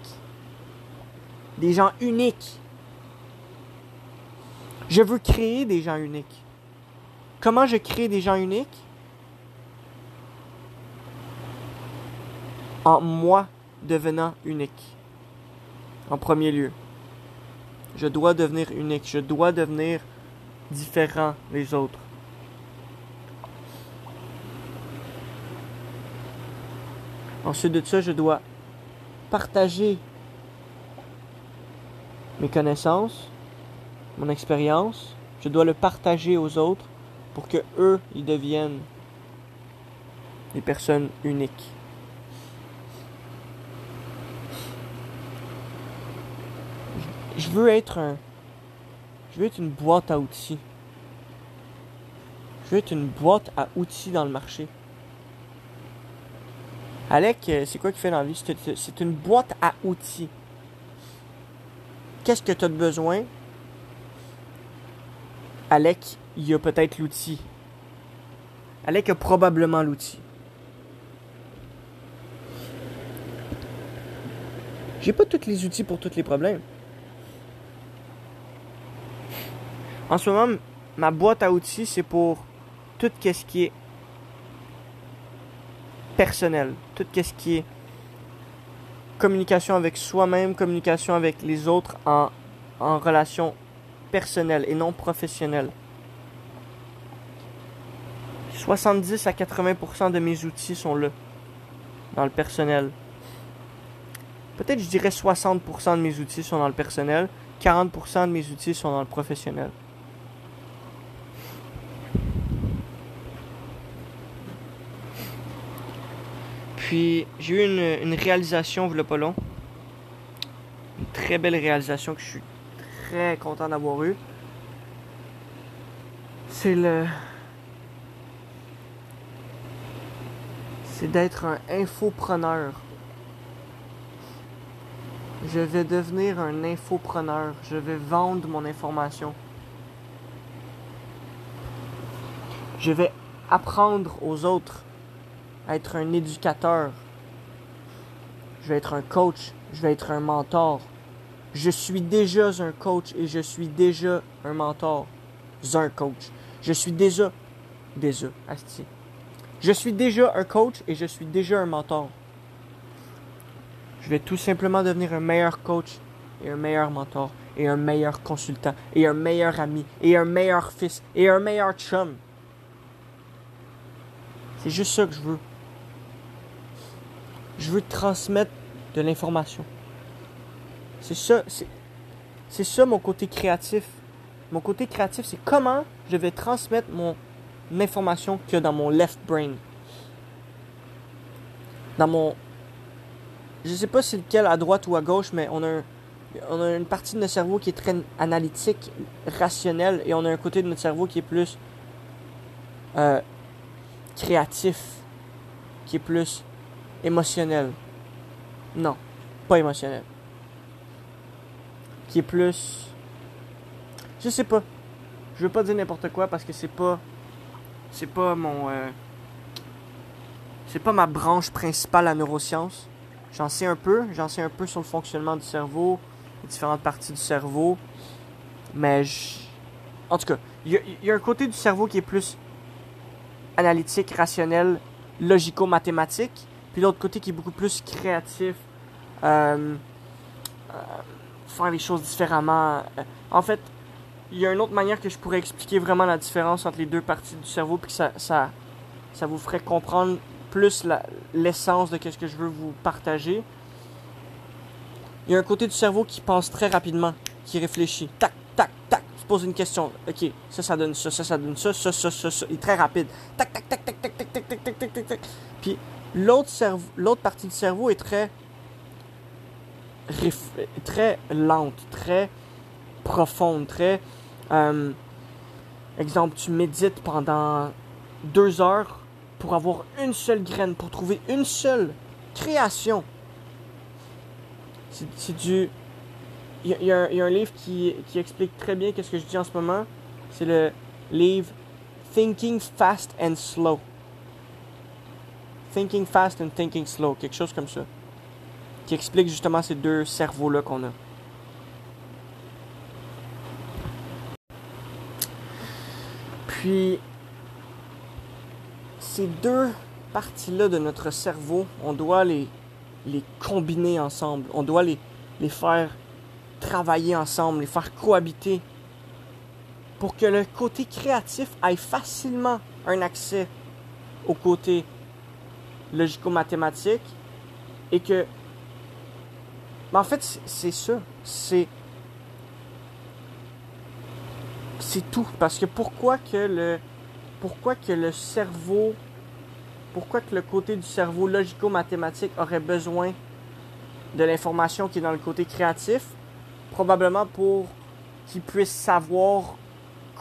des gens uniques. Je veux créer des gens uniques. Comment je crée des gens uniques? En moi devenant unique. En premier lieu. Je dois devenir unique. Je dois devenir différent des autres. Ensuite de ça, je dois partager mes connaissances, mon expérience, je dois le partager aux autres pour que eux, ils deviennent des personnes uniques. Je veux être un. Je veux être une boîte à outils. Je veux être une boîte à outils dans le marché. Alec, euh, c'est quoi qu'il fait dans la vie? C'est une boîte à outils. Qu'est-ce que tu as besoin? Alec, il a peut-être l'outil. Alec a probablement l'outil. J'ai pas tous les outils pour tous les problèmes. En ce moment, ma boîte à outils, c'est pour tout ce qui est personnel, tout ce qui est communication avec soi-même, communication avec les autres en, en relation personnelle et non professionnelle. 70 à 80% de mes outils sont là, dans le personnel. Peut-être je dirais 60% de mes outils sont dans le personnel, 40% de mes outils sont dans le professionnel. Puis j'ai eu une, une réalisation, le pas long. Une très belle réalisation que je suis très content d'avoir eue. C'est le. C'est d'être un infopreneur. Je vais devenir un infopreneur. Je vais vendre mon information. Je vais apprendre aux autres être un éducateur. Je vais être un coach. Je vais être un mentor. Je suis déjà un coach et je suis déjà un mentor. Un coach. Je suis déjà. Déjà. Asti. Je suis déjà un coach et je suis déjà un mentor. Je vais tout simplement devenir un meilleur coach et un meilleur mentor et un meilleur consultant et un meilleur ami et un meilleur fils et un meilleur chum. C'est juste ça que je veux. Je veux transmettre de l'information. C'est ça, c'est, ça mon côté créatif. Mon côté créatif, c'est comment je vais transmettre mon information qu'il y a dans mon left brain. Dans mon. Je sais pas c'est lequel, à droite ou à gauche, mais on a, on a une partie de notre cerveau qui est très analytique, rationnelle, et on a un côté de notre cerveau qui est plus euh, créatif, qui est plus émotionnel. Non, pas émotionnel. Qui est plus. Je sais pas. Je veux pas dire n'importe quoi parce que c'est pas. C'est pas mon. Euh, c'est pas ma branche principale à neurosciences. J'en sais un peu. J'en sais un peu sur le fonctionnement du cerveau, les différentes parties du cerveau. Mais je... En tout cas, il y, a un côté du cerveau qui est plus analytique, rationnel, logico-mathématique. Puis l'autre côté qui est beaucoup plus créatif. Euh, euh, faire les choses différemment. En fait, il y a une autre manière que je pourrais expliquer vraiment la différence entre les deux parties du cerveau, puis que ça, ça, ça vous ferait comprendre plus l'essence de ce que je veux vous partager. Il y a un côté du cerveau qui pense très rapidement, qui réfléchit. Tac, tac, tac. Tu poses une question. Ok, ça, ça donne ça, ça, ça donne ça, ça, ça, ça, ça. Il est très rapide. Tac, tac, tac, tac, tac, tac, tac, tac, tac, tac, tac, tac. Puis l'autre l'autre partie du cerveau est très, très lente, très profonde, très euh, exemple, tu médites pendant deux heures pour avoir une seule graine, pour trouver une seule création. C'est du. Il y, a, un livre qui, qui explique très bien ce que je dis en ce moment. C'est le livre Thinking Fast and Slow. Thinking Fast and Thinking Slow, quelque chose comme ça. Qui explique justement ces deux cerveaux-là qu'on a. Puis, ces deux parties-là de notre cerveau, on doit les, les combiner ensemble. On doit les, les faire travailler ensemble, les faire cohabiter pour que le côté créatif ait facilement un accès au côté logico-mathématique et que mais en fait c'est ça c'est c'est tout. Parce que pourquoi que le. Pourquoi que le cerveau. Pourquoi que le côté du cerveau logico-mathématique aurait besoin de l'information qui est dans le côté créatif? Probablement pour qu'il puisse savoir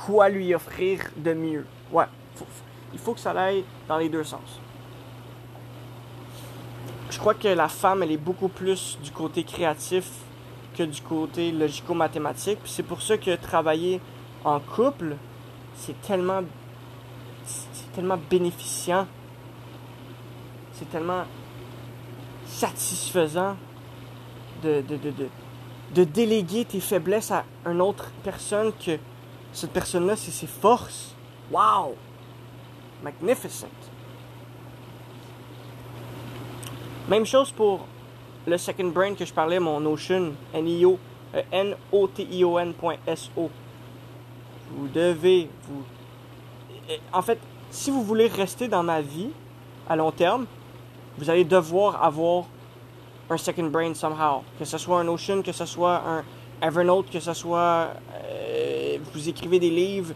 quoi lui offrir de mieux. Ouais, il faut que ça aille dans les deux sens. Je crois que la femme, elle est beaucoup plus du côté créatif que du côté logico-mathématique. C'est pour ça que travailler en couple, c'est tellement, c'est tellement bénéficiant, c'est tellement satisfaisant de, de, de, de, de déléguer tes faiblesses à une autre personne que cette personne-là, c'est ses forces. Wow! Magnificent! Même chose pour le second brain que je parlais, mon Notion, N-I-O, N-O-T-I-O-N.S-O vous devez vous. En fait, si vous voulez rester dans ma vie à long terme, vous allez devoir avoir un second brain somehow. Que ce soit un Ocean, que ce soit un Evernote, que ce soit euh, vous écrivez des livres,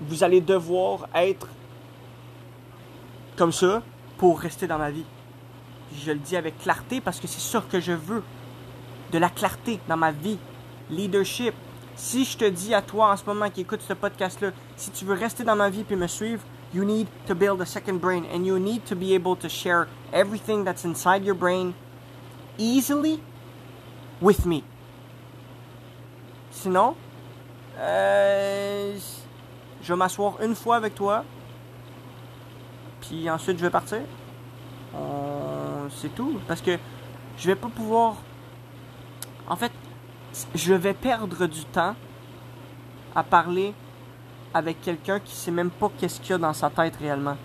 vous allez devoir être comme ça pour rester dans ma vie. Je le dis avec clarté parce que c'est ça que je veux. De la clarté dans ma vie. Leadership, si je te dis à toi en ce moment qui écoute ce podcast-là, si tu veux rester dans ma vie et me suivre, you need to build a second brain and you need to be able to share everything that's inside your brain easily with me. Sinon, euh, je vais m'asseoir une fois avec toi, puis ensuite je vais partir. C'est tout. Parce que je vais pas pouvoir. En fait, je vais perdre du temps à parler avec quelqu'un qui sait même pas qu'est-ce qu'il y a dans sa tête réellement.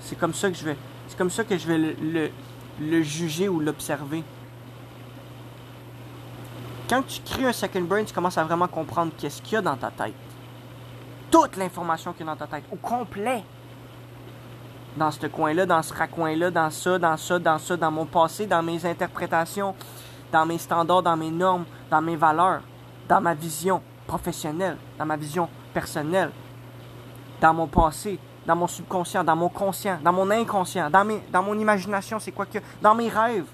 C'est comme ça que je vais. C'est comme ça que je vais le, le, juger ou l'observer. Quand tu crées un second brain, tu commences à vraiment comprendre qu'est-ce qu'il y a dans ta tête. Toute l'information qu'il y a dans ta tête, au complet. Dans ce coin-là, dans ce raccoin-là, dans ça, dans ça, dans ça, dans mon passé, dans mes interprétations, dans mes standards, dans mes normes, dans mes valeurs, dans ma vision professionnelle, dans ma vision personnelle, dans mon passé, dans mon subconscient, dans mon conscient, dans mon inconscient, dans, mes, dans mon imagination, c'est quoi que. Dans mes rêves.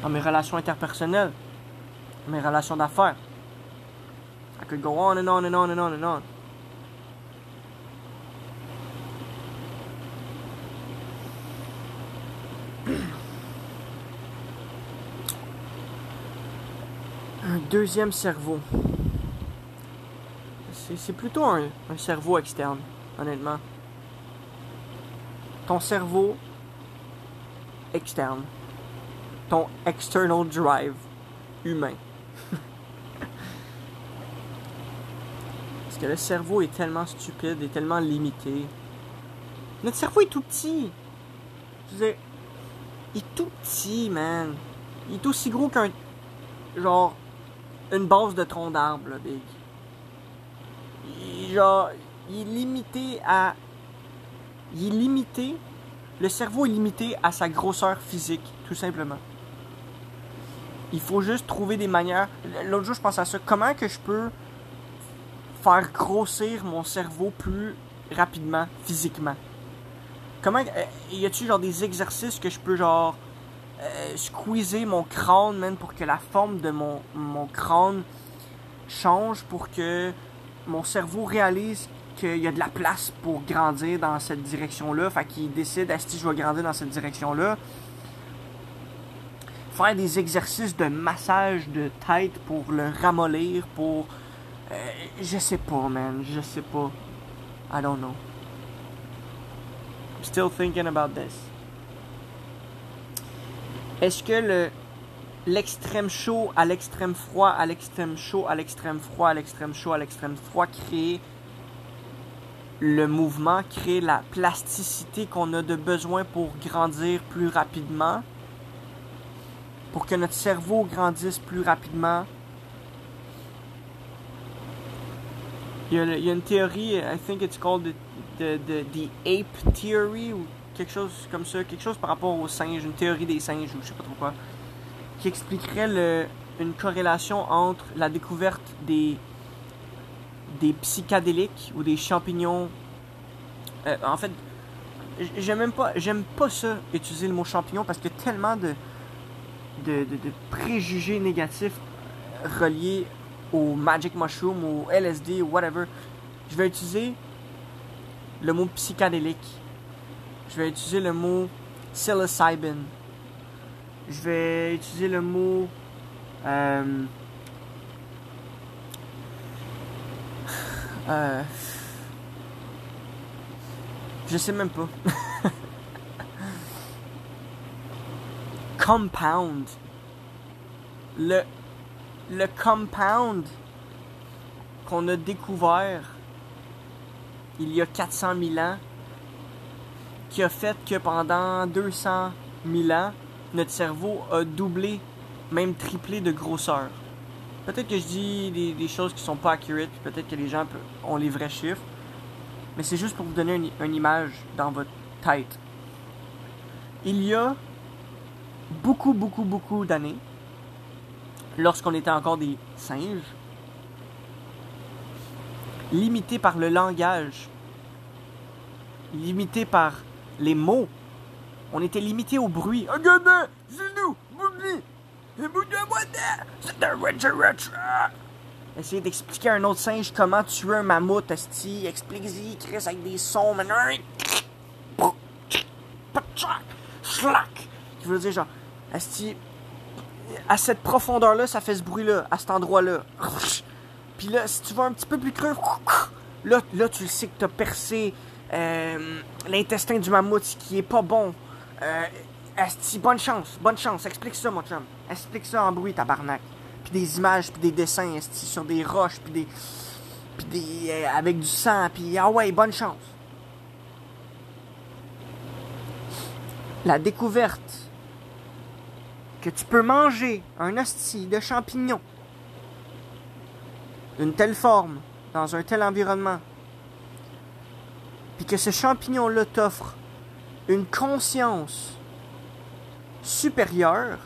Dans mes relations interpersonnelles. Mes relations d'affaires. I could go on and on and on and on and on. Un deuxième cerveau. C'est plutôt un, cerveau externe, honnêtement. Ton cerveau externe. Ton external drive humain. Parce que le cerveau est tellement stupide et tellement limité. Notre cerveau est tout petit. Je il est tout petit, man. Il est aussi gros qu'un. Genre. Une base de tronc d'arbre, là, big. genre. Il est limité à. Il est limité. Le cerveau est limité à sa grosseur physique, tout simplement. Il faut juste trouver des manières. L'autre jour, je pense à ça. Comment que je peux faire grossir mon cerveau plus rapidement, physiquement? Comment. Euh, y a-tu genre des exercices que je peux genre. Euh, squeezer mon crâne, même, pour que la forme de mon, mon crâne change, pour que mon cerveau réalise qu'il y a de la place pour grandir dans cette direction-là. Fait qu'il décide, si je vais grandir dans cette direction-là? Faire des exercices de massage de tête pour le ramollir, pour. Euh, je sais pas, man. Je sais pas. I don't know. Still thinking about this. Est-ce que le l'extrême chaud à l'extrême froid, à l'extrême chaud, à l'extrême froid, à l'extrême chaud, à l'extrême froid crée le mouvement, crée la plasticité qu'on a de besoin pour grandir plus rapidement, pour que notre cerveau grandisse plus rapidement? Il y a, il y a une théorie, I think it's called de, de, The Ape Theory ou quelque chose comme ça, quelque chose par rapport aux singes, une théorie des singes ou je sais pas trop quoi, qui expliquerait une corrélation entre la découverte des, des psychédéliques ou des champignons. Euh, en fait, j'aime même pas, j'aime pas ça, utiliser le mot champignon parce a tellement de, de, de préjugés négatifs reliés au magic mushroom, au LSD, ou whatever. Je vais utiliser le mot psychédélique. Je vais utiliser le mot psilocybin. Je vais utiliser le mot euh, euh, je sais même pas. compound. Le, le compound qu'on a découvert il y a 400 000 ans qui a fait que pendant 200 000 ans, notre cerveau a doublé, même triplé de grosseur. Peut-être que je dis des, choses qui sont pas accurate, peut-être que les gens ont les vrais chiffres, mais c'est juste pour vous donner une, une image dans votre tête. Il y a beaucoup, beaucoup, beaucoup d'années, lorsqu'on était encore des singes, limité par le langage, limité par les mots. On était limité au bruit. Essayer d'expliquer à un autre singe comment tuer un mammouth, esti. Explique-y, Chris, avec des sons, maintenant. Slack. Je veux dire, genre, esti, à cette profondeur-là, ça fait ce bruit-là, à cet endroit-là. Puis là, si tu vas un petit peu plus creux, Là, là tu le sais que t'as percé euh, l'intestin du mammouth qui est pas bon. Euh, esti, bonne chance, bonne chance. Explique ça, mon chum. Explique ça en bruit, tabarnak. Puis des images, puis des dessins, esti, sur des roches, puis des... Puis des... euh, avec du sang, puis ah ouais, bonne chance. La découverte que tu peux manger un hostie de champignons d'une telle forme, dans un tel environnement, puis que ce champignon-là t'offre une conscience supérieure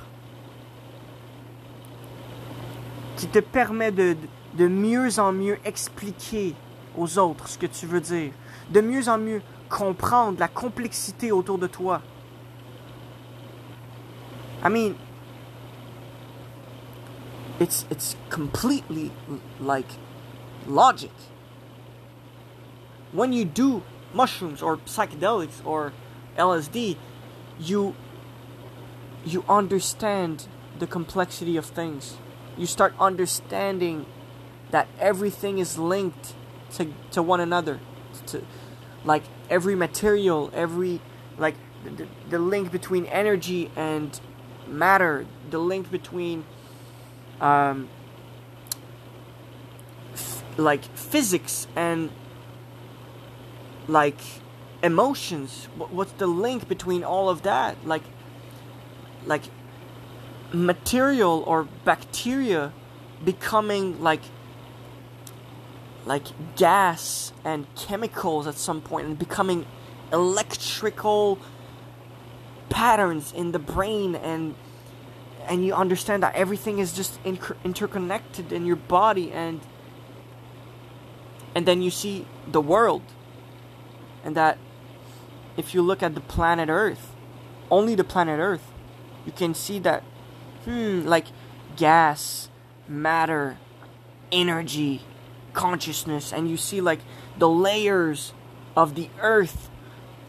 qui te permet de, de mieux en mieux expliquer aux autres ce que tu veux dire, de mieux en mieux comprendre la complexité autour de toi. I mean, it's it's completely like logic. When you do mushrooms or psychedelics or LSD, you you understand the complexity of things. You start understanding that everything is linked to to one another. To like every material, every like the, the link between energy and matter, the link between um, f- like physics and like emotions. What, what's the link between all of that? Like, like material or bacteria becoming like like gas and chemicals at some point and becoming electrical patterns in the brain and and you understand that everything is just inter- interconnected in your body and and then you see the world. And that if you look at the planet earth only the planet earth you can see that hmm like gas matter energy consciousness and you see like the layers of the earth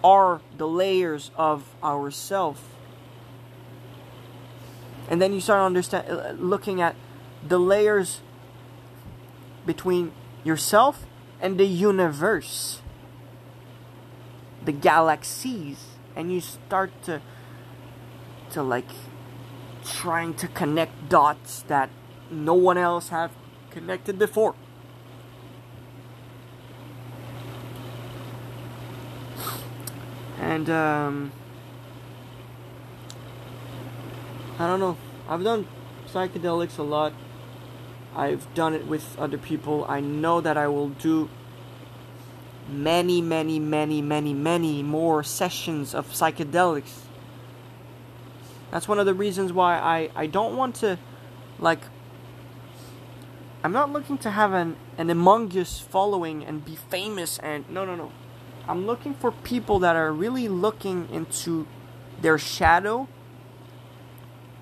are the layers of ourself and then you start understand uh, looking at the layers between yourself and the universe the galaxies. And you start to to like trying to connect dots that no one else have connected before. And um I don't know. I've done psychedelics a lot. I've done it with other people. I know that I will do many, many, many, many, many more sessions of psychedelics. That's one of the reasons why I, I don't want to, like, I'm not looking to have an, an humongous following and be famous and, no, no, no. I'm looking for people that are really looking into their shadow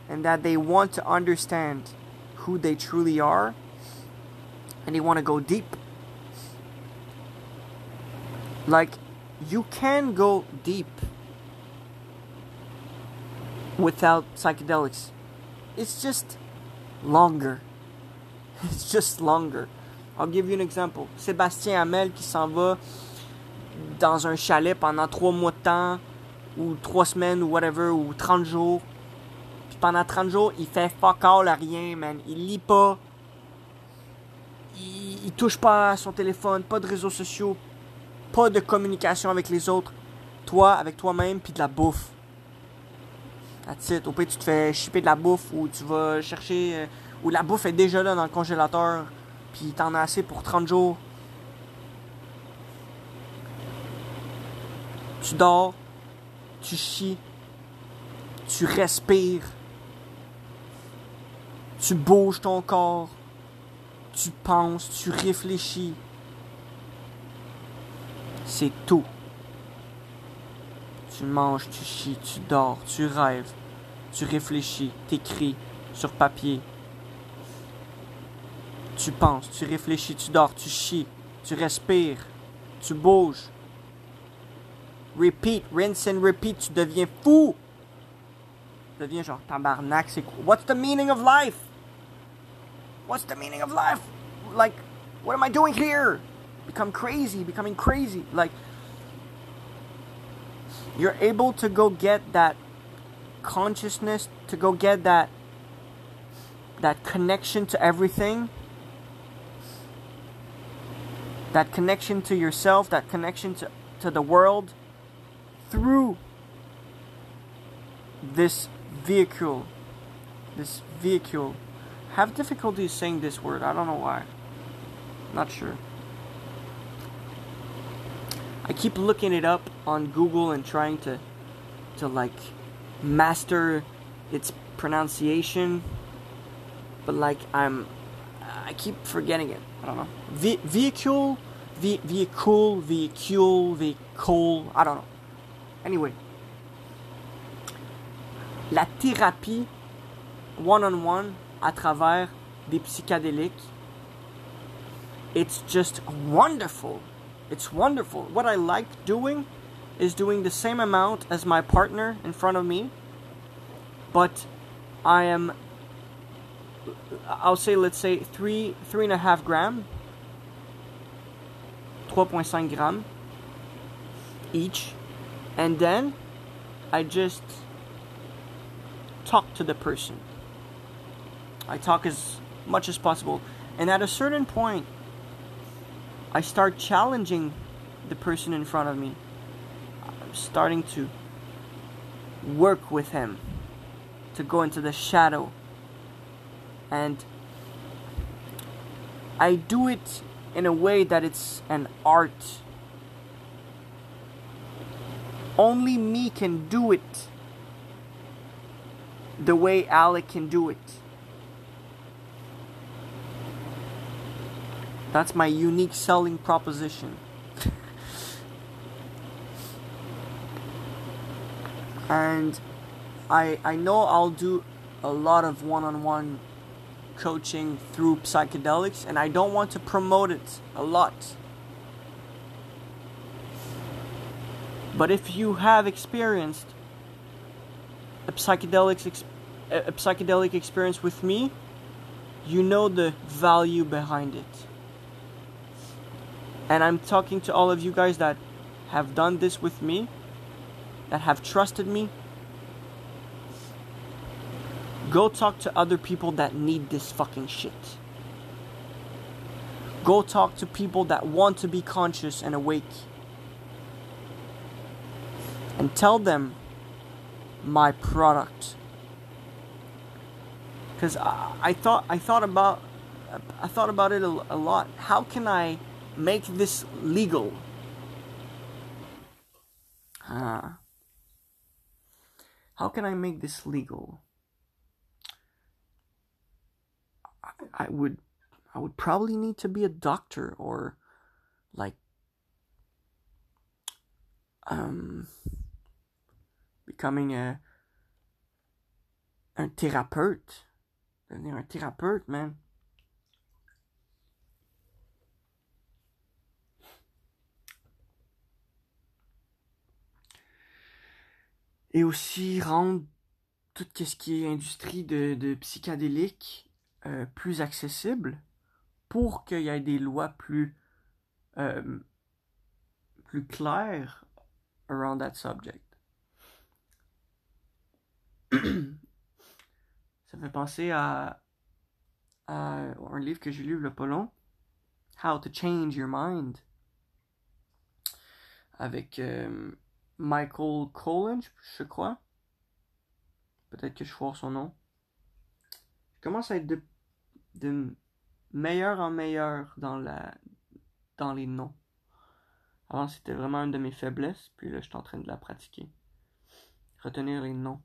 and that they want to understand who they truly are and they want to go deep. Like, you can go deep without psychedelics. It's just longer. It's just longer. I'll give you an example. Sébastien Hamel qui s'en va dans un chalet pendant trois mois de temps, ou trois semaines, ou whatever, ou 30 jours. Pendant 30 jours, il fait fuck all à rien, man. Il lit pas. Il, il touche pas à son téléphone, pas de réseaux sociaux, pas de communication avec les autres. Toi, avec toi-même, puis de la bouffe. That's it. Au pire, tu te fais chipper de la bouffe ou tu vas chercher. euh, ou la bouffe est déjà là dans le congélateur, puis t'en as assez pour 30 jours. Tu dors, tu chies, tu respires, tu bouges ton corps, tu penses, tu réfléchis. C'est tout. Tu manges, tu chies, tu dors, tu rêves, tu réfléchis, t'écris sur papier. Tu penses, tu réfléchis, tu dors, tu chies, tu respires, tu bouges. Repeat, rinse and repeat, tu deviens fou. Tu deviens genre tabarnak, c'est quoi? What's the meaning of life? What's the meaning of life? Like, what am I doing here? become crazy, becoming crazy. Like you're able to go get that consciousness, to go get that that connection to everything. That connection to yourself, that connection to, to the world through this vehicle. This vehicle. Have difficulty saying this word. I don't know why. Not sure. I keep looking it up on Google and trying to to like master its pronunciation but like I'm I keep forgetting it. I don't know. Ve- vehicle, ve- vehicle, vehicle, vehicle, I don't know. Anyway, la thérapie one-on-one à travers des psychédéliques it's just wonderful. It's wonderful. What I like doing is doing the same amount as my partner in front of me, but I am, I'll say, let's say three, three and a half gram, 3.5 gram each, and then I just talk to the person. I talk as much as possible, and at a certain point, I start challenging the person in front of me. I'm starting to work with him to go into the shadow. And I do it in a way that it's an art. Only me can do it the way Alec can do it. That's my unique selling proposition. and I I know I'll do a lot of one-on-one coaching through psychedelics and I don't want to promote it a lot. But if you have experienced a psychedelic ex- a psychedelic experience with me, you know the value behind it. And I'm talking to all of you guys that have done this with me, that have trusted me. Go talk to other people that need this fucking shit. Go talk to people that want to be conscious and awake. And tell them my product. Cuz I, I thought I thought about I thought about it a, a lot. How can I make this legal? Huh. How can I make this legal? I, I would I would probably need to be a doctor or like um becoming a un thérapeute. Devenir un thérapeute, man. Et aussi rendre tout ce qui est industrie de, de psychédéliques euh, plus accessible pour qu'il y ait des lois plus euh, plus claires around that subject. Ça fait penser à, à un livre que j'ai lu le pas long, How to Change Your Mind, avec euh, Michael Collins, je crois. Peut-être que je vois son nom. Je commence à être de, de meilleur en meilleur dans, la, dans les noms. Avant, c'était vraiment une de mes faiblesses, puis là, je suis en train de la pratiquer. Retenir les noms.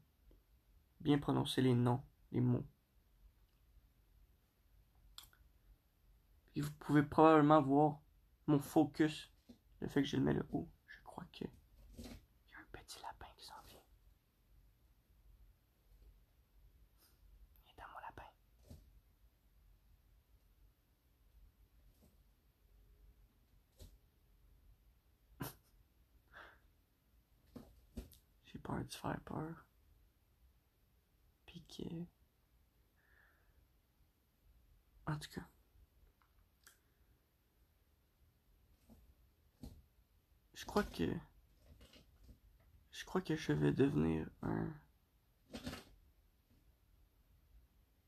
Bien prononcer les noms, les mots. Puis vous pouvez probablement voir mon focus, le fait que je le mets le haut. Je crois que petit lapin qui s'en vient. Il est dans mon lapin. J'ai peur de faire peur. Piqué. En tout cas. je crois que je crois que je vais devenir un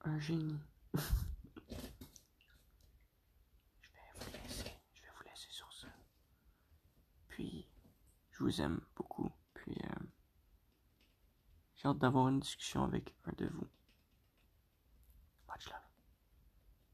un génie. je vais vous laisser, je vais vous laisser sur ça. Puis je vous aime beaucoup. J'ai hâte d'avoir une discussion avec un de vous.